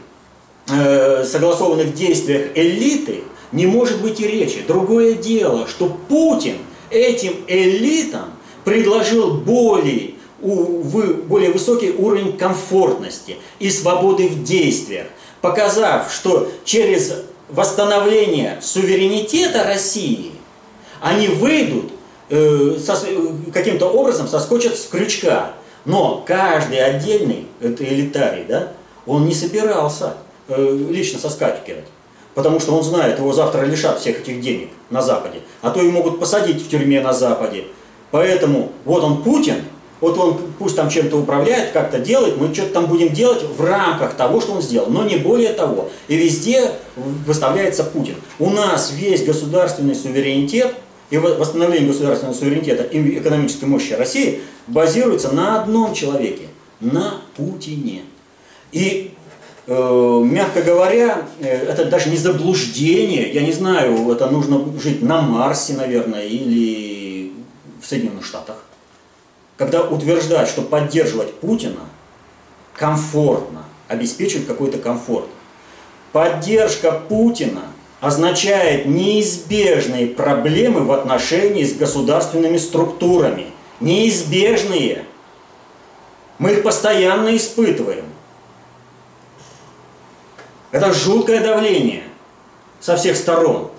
э, согласованных действиях элиты не может быть и речи. Другое дело, что Путин этим элитам предложил более, более высокий уровень комфортности и свободы в действиях, показав, что через восстановление суверенитета России они выйдут, э, со, каким-то образом соскочат с крючка. Но каждый отдельный, это элитарий, да, он не собирался э, лично соскакивать. Потому что он знает, его завтра лишат всех этих денег на Западе. А то и могут посадить в тюрьме на Западе. Поэтому вот он Путин, вот он пусть там чем-то управляет, как-то делает, мы что-то там будем делать в рамках того, что он сделал, но не более того. И везде выставляется Путин. У нас весь государственный суверенитет и восстановление государственного суверенитета и экономической мощи России базируется на одном человеке, на Путине. И, э, мягко говоря, э, это даже не заблуждение, я не знаю, это нужно жить на Марсе, наверное, или в Соединенных Штатах. Когда утверждать, что поддерживать Путина комфортно, обеспечивать какой-то комфорт. Поддержка Путина означает неизбежные проблемы в отношении с государственными структурами. Неизбежные. Мы их постоянно испытываем. Это жуткое давление со всех сторон.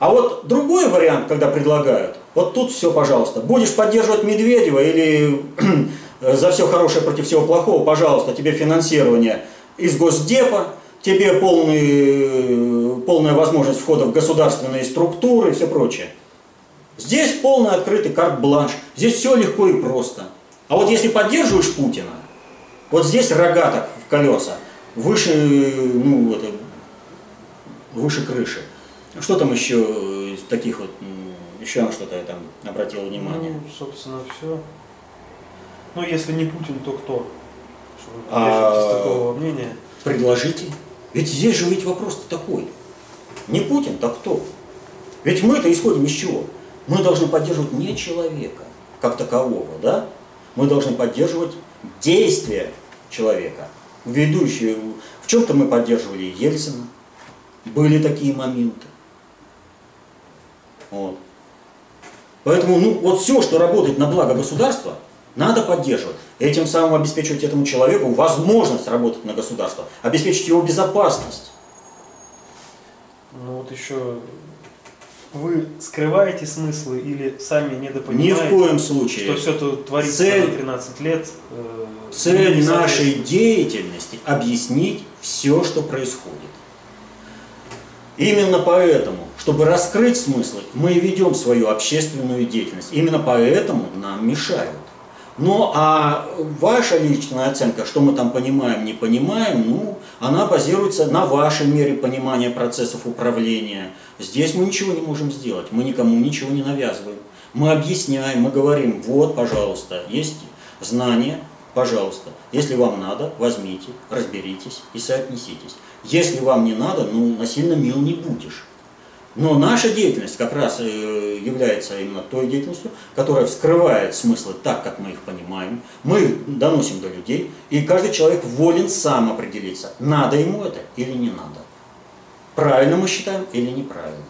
А вот другой вариант, когда предлагают, вот тут все, пожалуйста, будешь поддерживать Медведева или за все хорошее против всего плохого, пожалуйста, тебе финансирование из Госдепа, тебе полный, полная возможность входа в государственные структуры и все прочее. Здесь полный открытый карт-бланш, здесь все легко и просто. А вот если поддерживаешь Путина, вот здесь рогаток в колеса, выше, ну, это, выше крыши. Что там еще из таких вот, еще на что-то я там обратил внимание? Ну, собственно, все. Ну, если не Путин, то кто? Что вы а... такого мнения? Предложите. Ведь здесь же ведь вопрос такой. Не Путин, так кто? Ведь мы-то исходим из чего? Мы должны поддерживать не человека как такового, да? Мы должны поддерживать действия человека. Ведущие, в чем-то мы поддерживали Ельцина, были такие моменты. Вот. Поэтому ну, вот все, что работает на благо государства, надо поддерживать. Этим самым обеспечивать этому человеку возможность работать на государство, обеспечить его безопасность. Ну вот еще вы скрываете смыслы или сами Ни недопонимаете, в коем случае. что все это творится Цель- на 13 лет? э, Цель нашей деятельности – объяснить все, что происходит. Именно поэтому, чтобы раскрыть смыслы, мы ведем свою общественную деятельность. Именно поэтому нам мешают. Ну а ваша личная оценка, что мы там понимаем, не понимаем, ну, она базируется на вашей мере понимания процессов управления. Здесь мы ничего не можем сделать, мы никому ничего не навязываем. Мы объясняем, мы говорим, вот, пожалуйста, есть знания, пожалуйста. Если вам надо, возьмите, разберитесь и соотнеситесь. Если вам не надо, ну, насильно мил не будешь. Но наша деятельность как раз э, является именно той деятельностью, которая вскрывает смыслы так, как мы их понимаем. Мы их доносим до людей, и каждый человек волен сам определиться, надо ему это или не надо. Правильно мы считаем или неправильно.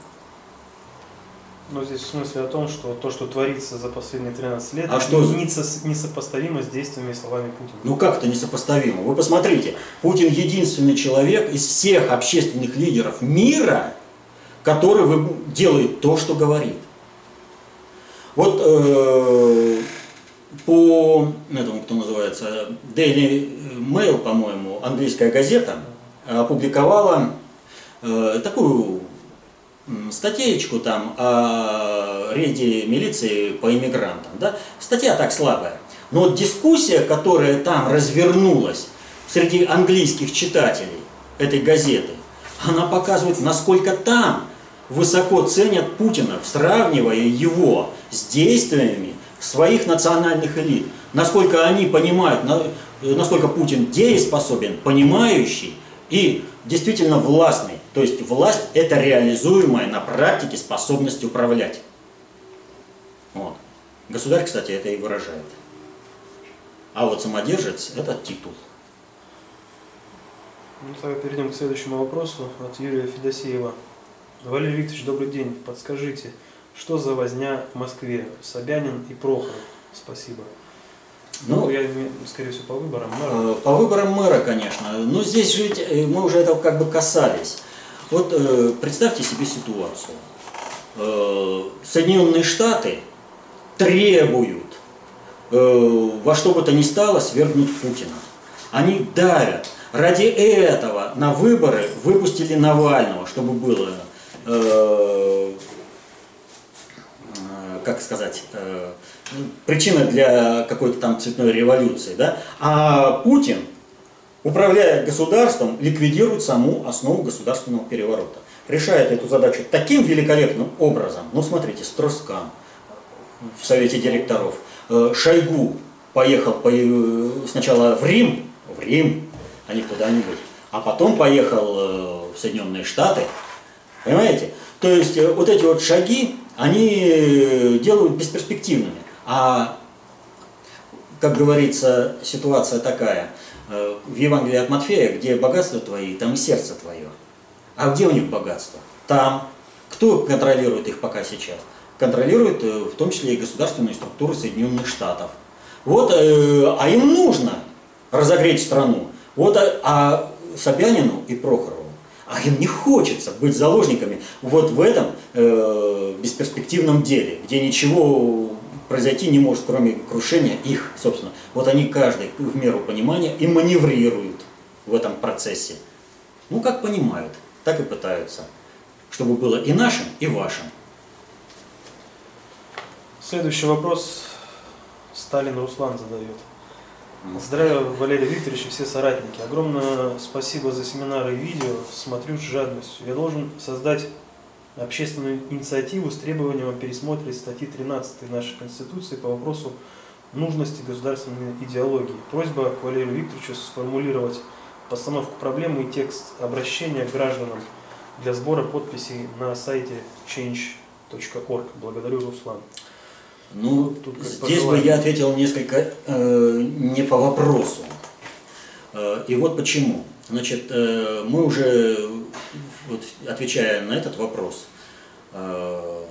Но здесь в смысле о том, что то, что творится за последние 13 лет, А что несопоставимо с действиями и словами Путина. Ну как это несопоставимо? Вы посмотрите, Путин единственный человек из всех общественных лидеров мира, который вы- делает то, что говорит. Вот э, по этому, кто называется, Daily Mail, по-моему, английская газета, опубликовала э, такую статейку там о рейде милиции по иммигрантам. Да? Статья так слабая. Но вот дискуссия, которая там развернулась среди английских читателей этой газеты, она показывает, насколько там высоко ценят Путина, сравнивая его с действиями своих национальных элит. Насколько они понимают, э, насколько Путин дееспособен, понимающий и действительно властный. То есть власть – это реализуемая на практике способность управлять. Вот. Государь, кстати, это и выражает. А вот самодержец – это титул. Ну, тогда перейдем к следующему вопросу от Юрия Федосеева. Валерий Викторович, добрый день. Подскажите, что за возня в Москве? Собянин и Прохоров. Спасибо. Ну, Ну, я, скорее всего, по выборам. мэра. Э, По выборам мэра, конечно. Но здесь же ведь э, мы уже этого как бы касались. Вот э, представьте себе ситуацию. Э, Соединенные Штаты требуют э, во что бы то ни стало свергнуть Путина. Они давят. Ради этого на выборы выпустили Навального, чтобы было, как сказать, э, ну, причина для какой-то там цветной революции. Да? А Путин, управляя государством, ликвидирует саму основу государственного переворота. Решает эту задачу таким великолепным образом. Ну, смотрите, Строскан в Совете директоров. Э, Шойгу поехал по- э, сначала в Рим, в Рим, а не куда-нибудь, а потом поехал э, в Соединенные Штаты. Понимаете? То есть э, вот эти вот шаги, они э, делают бесперспективными. А, как говорится, ситуация такая. э, В Евангелии от Матфея, где богатство твои, там и сердце твое. А где у них богатство? Там. Кто контролирует их пока сейчас? Контролирует в том числе и государственные структуры Соединенных Штатов. Вот, а им нужно разогреть страну. Вот, а Собянину и Прохорову, а им не хочется быть заложниками вот в этом э, бесперспективном деле, где ничего произойти не может, кроме крушения их, собственно. Вот они каждый в меру понимания и маневрируют в этом процессе. Ну, как понимают, так и пытаются, чтобы было и нашим, и вашим. Следующий вопрос Сталин Руслан задает. Здравия, Валерий Викторович и все соратники. Огромное спасибо за семинары и видео. Смотрю с жадностью. Я должен создать общественную инициативу с требованием о пересмотре статьи 13 нашей Конституции по вопросу нужности государственной идеологии. Просьба к Валерию Викторовичу сформулировать постановку проблемы и текст обращения к гражданам для сбора подписей на сайте Change .org. Благодарю, Руслан. Ну, Тут как здесь бы я ответил несколько э, не по вопросу. Э, и вот почему. Значит, э, мы уже, вот, отвечая на этот вопрос, э,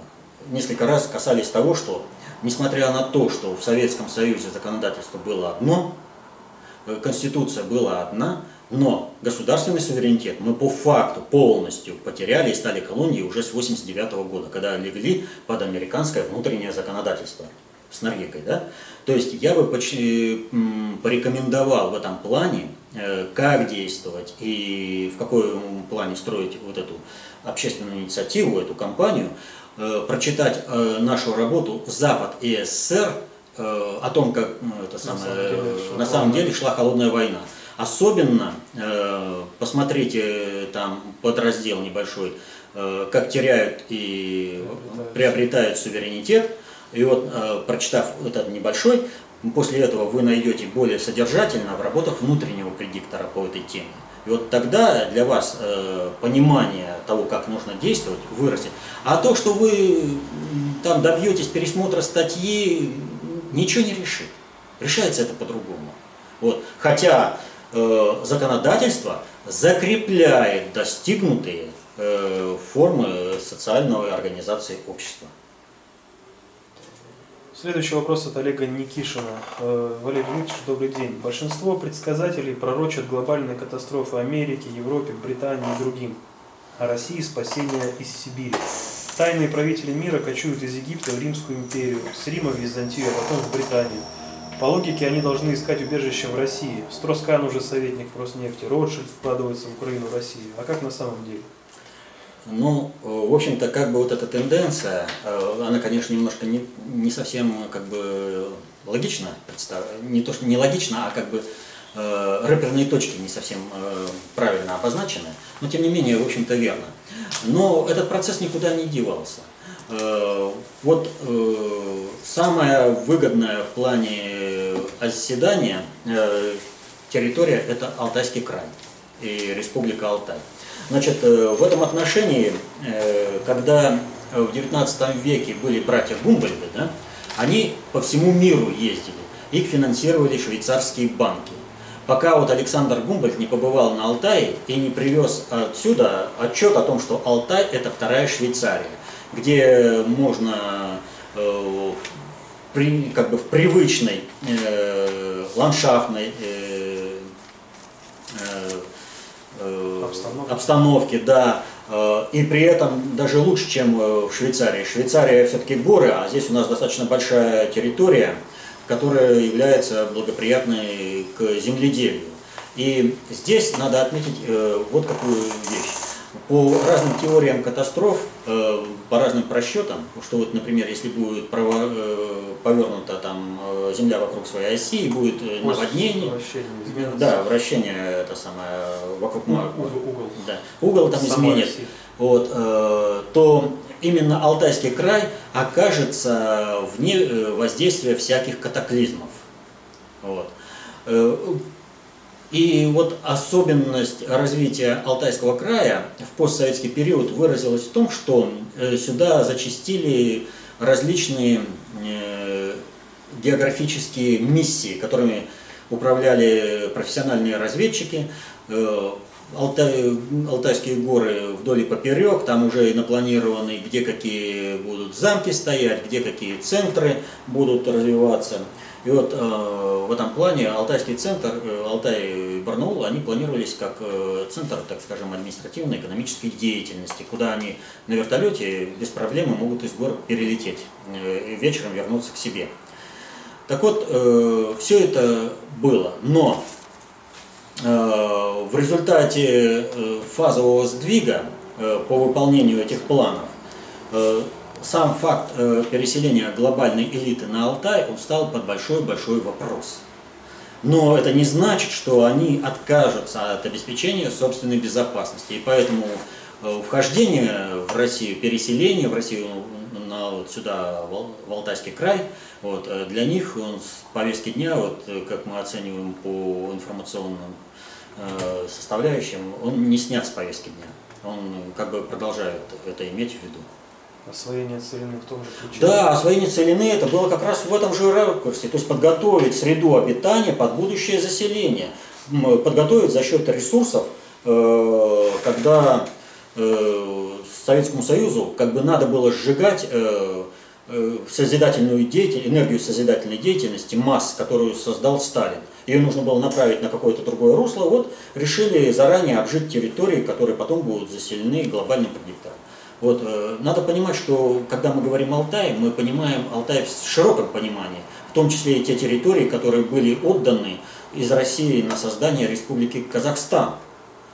несколько раз касались того, что, несмотря на то, что в Советском Союзе законодательство было одно, э, Конституция была одна, но государственный суверенитет мы по факту полностью потеряли и стали колонией уже с 89 года, когда легли под американское внутреннее законодательство с Норвегией. Да? То есть я бы м, порекомендовал в этом плане, э, как действовать и в каком плане строить вот эту общественную инициативу, эту кампанию, э, прочитать э, нашу работу «Запад и СССР» э, о том, как ну, это самое, э, на самом деле шла холодная война. Особенно э, посмотрите э, там подраздел небольшой, э, как теряют и Приобретают. приобретают суверенитет. И вот, э, прочитав этот небольшой, после этого вы найдете более содержательно в работах внутреннего предиктора по этой теме. И вот тогда для вас э, понимание того, как нужно действовать, вырастет. А то, что вы там добьетесь пересмотра статьи, ничего не решит. Решается это по-другому. Вот. Хотя законодательство закрепляет достигнутые э, формы социальной организации общества. Следующий вопрос от Олега Никишина. Э, Валерий Дмитриевич, добрый день. Большинство предсказателей пророчат глобальные катастрофы Америки, Европе, Британии и другим. А России спасение из Сибири. Тайные правители мира кочуют из Египта в Римскую империю, с Рима в Византию, а потом в Британию. По логике они должны искать убежище в России. Строскан уже советник в Роснефти, Ротшильд вкладывается в Украину, Россию. А как на самом деле? Ну, э, в общем-то, как бы вот эта тенденция, э, она, конечно, немножко не, не совсем как бы логично представ... не то, что не логично, а как бы э, рэперные точки не совсем э, правильно обозначены, но тем не менее, в общем-то, верно. Но этот процесс никуда не девался. Вот э, самое выгодное в плане оседания э, территория – это Алтайский край и Республика Алтай. Значит, э, в этом отношении, когда в XIX веке были братья Гумбольды, да, они по всему миру ездили, их финансировали швейцарские банки. Пока вот Александр Гумбольд не побывал на Алтае и не привез отсюда отчет о том, что Алтай – это вторая Швейцария, где можно э, при, как бы в привычной э, ландшафтной э, Обстановке. обстановке, да, и при этом даже лучше, чем в Швейцарии. Швейцария все-таки горы, а здесь у нас достаточно большая территория, которая является благоприятной к земледелию. И здесь надо отметить вот какую вещь. По разным теориям катастроф, э, по разным просчетам, что вот, например, если будет право- э, повернута там э, Земля вокруг своей оси, и будет наводнение, Вращение да, вращение это самое вокруг Ну, угол, угол. Да, угол там Сама изменит, оси. вот, то именно Алтайский край окажется вне воздействия всяких катаклизмов. Вот. И вот особенность развития Алтайского края в постсоветский период выразилась в том, что э, сюда зачастили различные э, географические миссии, которыми управляли профессиональные разведчики. Э, Алтай- Алтайские горы вдоль и поперек, там уже и напланированы, где какие будут замки стоять, где какие центры будут развиваться. И вот э, в этом плане Алтайский центр, э, Алтай и Барнаул, они планировались как э, центр, так скажем, административно-экономической деятельности, куда они на вертолете без проблем могут из гор перелететь э, и вечером вернуться к себе. Так вот, все это было, но э, в результате э, фазового сдвига э, по выполнению этих планов э, сам факт э, переселения глобальной элиты на Алтай, он стал под большой-большой вопрос. Но это не значит, что они откажутся от обеспечения собственной безопасности. И поэтому э, вхождение в Россию, переселение в Россию на вот сюда, в Ал- в Алтайский край, вот, э, для них он с повестки дня, вот, как мы оцениваем по информационным составляющим, он не снят с повестки дня. Он как бы продолжает это иметь в виду. Освоение целины в том же ключе. Да, освоение целины это было как раз в этом же ракурсе, то есть подготовить среду обитания под будущее заселение, подготовить за счет ресурсов, э, когда э, Советскому Союзу как бы надо было сжигать э, созидательную деятельность, энергию созидательной деятельности масс, которую создал Сталин. Ее нужно было направить на какое-то другое русло. Вот решили заранее обжить территории, которые потом будут заселены глобальным предиктором. Вот, э, надо понимать, что когда мы говорим Алтай, мы понимаем Алтай в широком понимании, в том числе и те территории, которые были отданы из России на создание Республики Казахстан.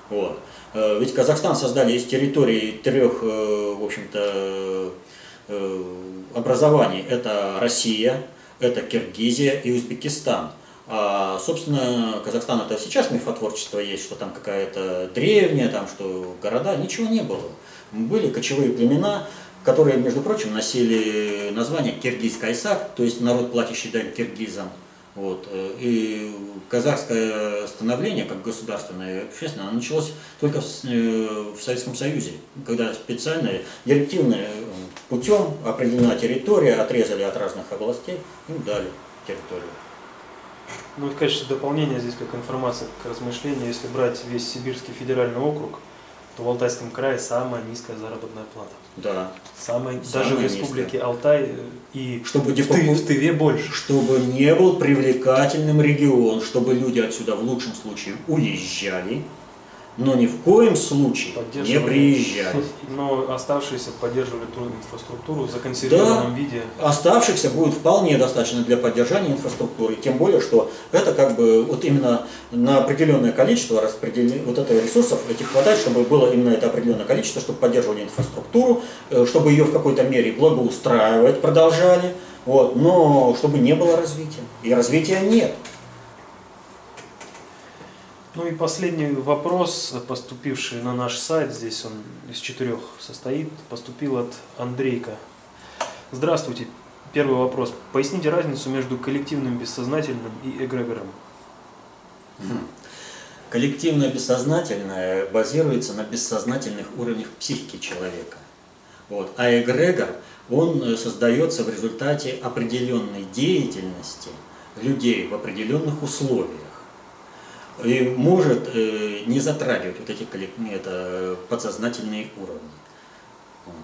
Вот. Э, Ведь Казахстан создали из территории трех, э, в общем-то, образований. Это Россия, это Киргизия и Узбекистан. А, собственно, Казахстан это сейчас мифотворчество есть, что там какая-то древняя, там что города, ничего не было. Были кочевые племена, которые, между прочим, носили название Киргиз-Кайсак, то есть народ, платящий дань киргизам. Вот. И казахское становление, как государственное и общественное, оно началось только в, э, в Советском Союзе, когда специально директивным путем определена территория, отрезали от разных областей, им дали территорию. Ну и в качестве дополнения здесь как информация, как размышление, если брать весь Сибирский федеральный округ, то в Алтайском крае самая низкая заработная плата. Да. Самая, Самая даже в низкая. республике Алтай э, и Чтобы в, депо- в Тыве больше. Чтобы не был привлекательным регион, чтобы люди отсюда в лучшем случае уезжали, но ни в коем случае не приезжали. Но оставшиеся поддерживали ту инфраструктуру в законсервированном виде. Оставшихся будет вполне достаточно для поддержания инфраструктуры, тем более, что это как бы вот именно на определенное количество распределения вот этого ресурсов этих хватает, чтобы было именно это определенное количество, чтобы поддерживали инфраструктуру, э, чтобы ее в какой-то мере благоустраивать продолжали, вот, но чтобы не было развития. И развития нет. Ну и последний вопрос, поступивший на наш сайт, здесь он из четырех состоит, поступил от Андрейка. Здравствуйте. Первый вопрос. Поясните разницу между коллективным бессознательным и эгрегором. Коллективное бессознательное базируется на бессознательных уровнях психики человека. Вот. А эгрегор, он э, создается в результате определенной деятельности людей в определенных условиях. И может э, не затрагивать вот эти это, э, подсознательные уровни. Вот.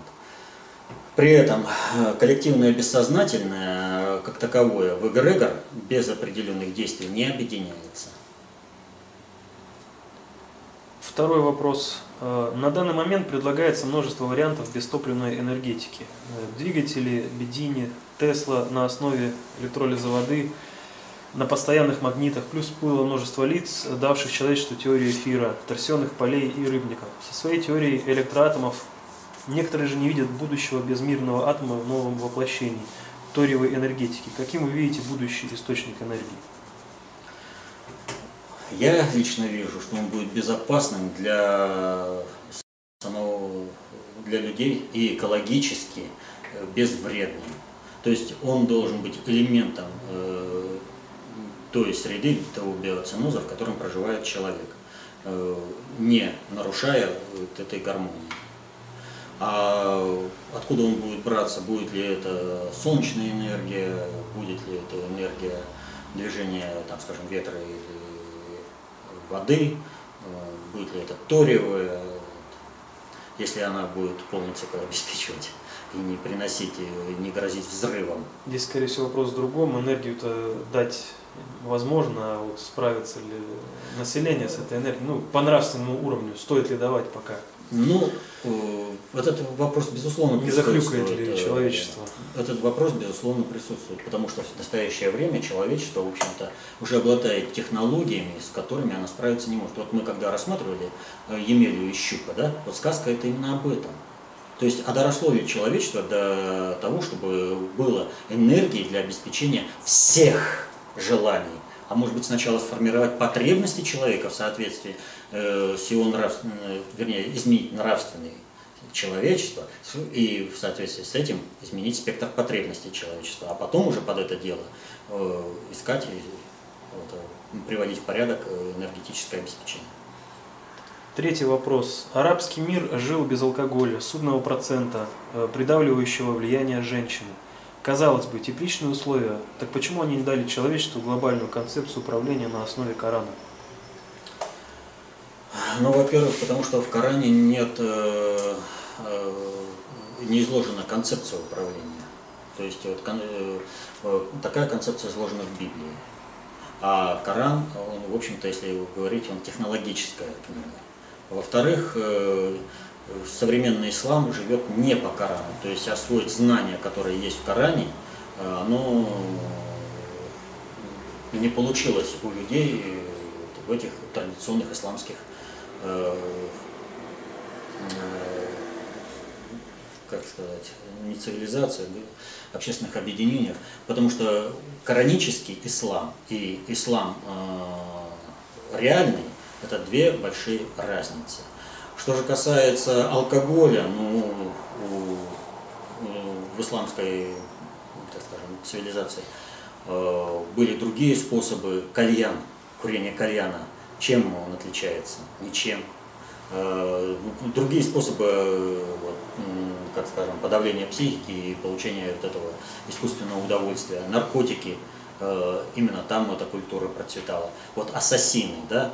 При этом э, коллективное бессознательное, э, как таковое, в эгрегор без определенных действий не объединяется. Второй вопрос. На данный момент предлагается множество вариантов бестопливной энергетики. Двигатели, бедини, Тесла на основе электролиза воды, на постоянных магнитах, плюс было множество лиц, давших человечеству теорию эфира, торсионных полей и рыбников. Со своей теорией электроатомов некоторые же не видят будущего безмирного атома в новом воплощении ториевой энергетики. Каким вы видите будущий источник энергии? Я лично вижу, что он будет безопасным для самого для людей и экологически безвредным. То есть он должен быть элементом э, той среды, того биоценоза, в котором проживает человек, э, не нарушая вот этой гармонии. А откуда он будет браться? Будет ли это солнечная энергия, будет ли это энергия движения, там, скажем, ветра или воды, э, будет ли это ториевая, если она будет полный цикл обеспечивать и не приносить, и не грозить взрывом. Здесь, скорее всего, вопрос в другом. Энергию-то дать возможно, а вот справится ли население с этой энергией, ну, по нравственному уровню, стоит ли давать пока? Ну, э, вот этот вопрос, безусловно, Не захлюкает ли э, человечество? Этот вопрос, безусловно, присутствует, потому что в настоящее время человечество, в общем-то, уже обладает технологиями, с которыми оно справиться не может. Вот мы когда рассматривали э, Емелю и Щука, да, вот сказка это именно об этом. То есть, а доросло ли человечество до того, чтобы было энергии для обеспечения всех желаний, а может быть сначала сформировать потребности человека в соответствии э, с его нравственной, вернее, изменить нравственный человечества и в соответствии с этим изменить спектр потребностей человечества, а потом уже под это дело э, искать и вот, э, приводить в порядок э, энергетическое обеспечение. Третий вопрос. Арабский мир жил без алкоголя, судного процента, э, придавливающего влияния женщины. Казалось бы, тепличные условия. Так почему они не дали человечеству глобальную концепцию управления на основе Корана? Ну, во-первых, потому что в Коране нет, э, э, не изложена концепция управления. То есть вот, кон- э, э, такая концепция изложена в Библии. А Коран, он, в общем-то, если говорить, он технологическая книга. Во-вторых, э, современный ислам живет не по Корану. То есть освоить знания, которые есть в Коране, э, оно не получилось у людей в этих традиционных исламских э, э, как сказать, не цивилизация, а общественных объединениях, потому что коранический ислам и ислам реальный – это две большие разницы. Что же касается алкоголя, ну, в исламской, так скажем, цивилизации э, были другие способы кальян, курения кальяна. Чем он отличается? Ничем. Э, ну, Другие способы, как скажем, подавления психики и получения вот этого искусственного удовольствия, наркотики, э, именно там эта культура процветала. Вот ассасины, да,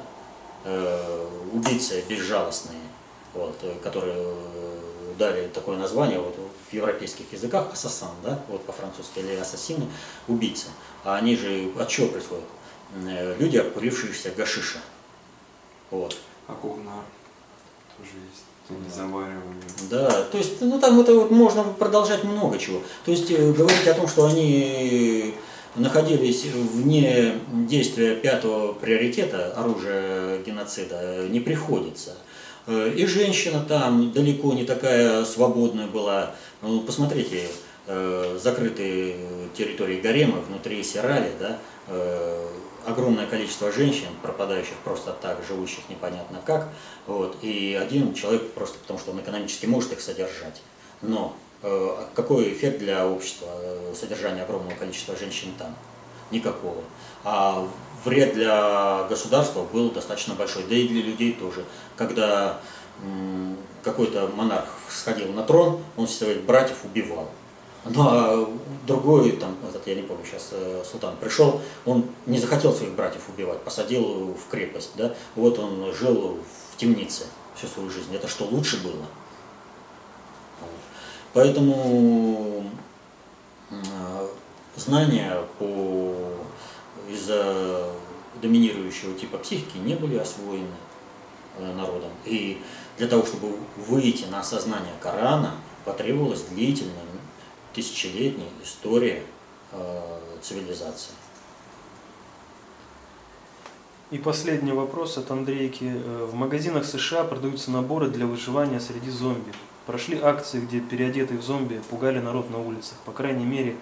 убийцы безжалостные, вот, э, которые э, дали такое название вот, в европейских языках, ассасан, да, вот по-французски, или ассасины, убийцы. А они же от чего происходят? Э, Люди, обкурившиеся гашиша. Вот. А кугнар тоже есть. Да, то есть, ну там это вот можно продолжать много чего. То есть говорить о том, что они находились вне действия пятого приоритета оружия геноцида, не приходится. Э, И женщина там далеко не такая свободная была. Ну, посмотрите, э, закрытые территории гарема внутри Сирали, да, э, огромное количество женщин, пропадающих просто так, живущих непонятно как, вот, и один человек просто потому, что он экономически может их содержать. Но какой эффект для общества содержания огромного количества женщин там? Никакого. А вред для государства был достаточно большой, да и для людей тоже. Когда какой-то монарх сходил на трон, он своих братьев убивал. Ну а другой, там, этот, я не помню, сейчас э, султан пришел, он не захотел своих братьев убивать, посадил в крепость, да, вот он жил в темнице всю свою жизнь. Это что, лучше было? Поэтому э, знания по из-за доминирующего типа психики не были освоены народом. И для того, чтобы выйти на осознание Корана, потребовалась длительная, тысячелетняя история э, цивилизации. И последний вопрос от Андрейки. Э, В магазинах США продаются наборы для выживания среди зомби. Прошли акции, где переодетые в зомби пугали народ на улицах. По крайней мере,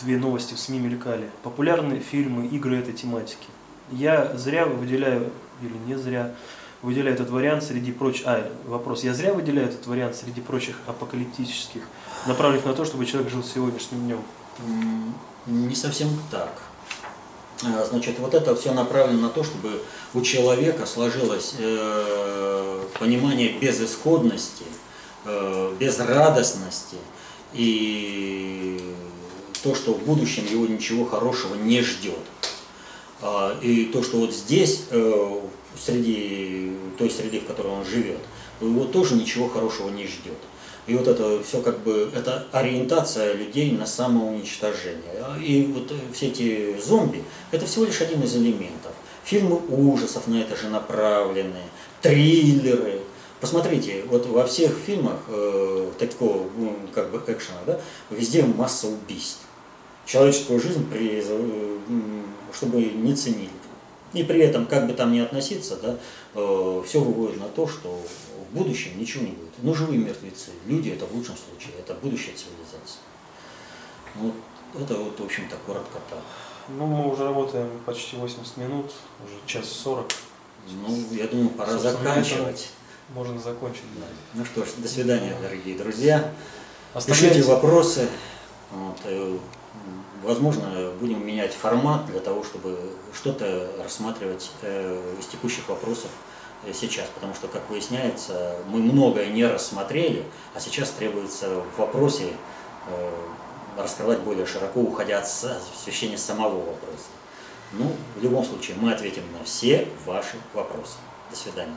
две новости в СМИ мелькали. Популярны фильмы, игры этой тематики. Я зря выделяю, или не зря, выделяю этот вариант среди прочих... А, вопрос. Я зря выделяю этот вариант среди прочих апокалиптических, направленных на то, чтобы человек жил сегодняшним днем. Не совсем так. А, Значит, вот это все направлено на то, чтобы у человека сложилось э, понимание безысходности, э, безрадостности и то, что в будущем его ничего хорошего не ждет. А, И то, что вот здесь, э, среди той среды, в которой он живет, его тоже ничего хорошего не ждет. И вот это все как бы, это ориентация людей на самоуничтожение. И вот э, все эти зомби, это всего лишь один из элементов. Фильмы ужасов на это же направлены, триллеры. Посмотрите, вот во всех фильмах э, такого, ну, как бы экшена, да, везде масса убийств. Человеческую жизнь, при, э, чтобы не ценили. И при этом, как бы там ни относиться, да, все выводит на то, что в будущем ничего не будет. Ну, живые мертвецы, люди это в лучшем случае, это будущая цивилизация. Вот это вот, в общем-то, коротко так. Ну, мы уже работаем почти 80 минут, уже час 40. Ну, я думаю, пора Собственно, заканчивать. Можно закончить. Да. Ну что ж, до свидания, дорогие друзья. Оставляйте- Пишите вопросы. Вот, э, возможно, будем менять формат для того, чтобы что-то рассматривать э, из текущих вопросов э, сейчас, потому что, как выясняется, мы многое не рассмотрели, а сейчас требуется в вопросе э, раскрывать более широко, уходя от освещения самого вопроса. Ну, в любом случае, мы ответим на все ваши вопросы. До свидания.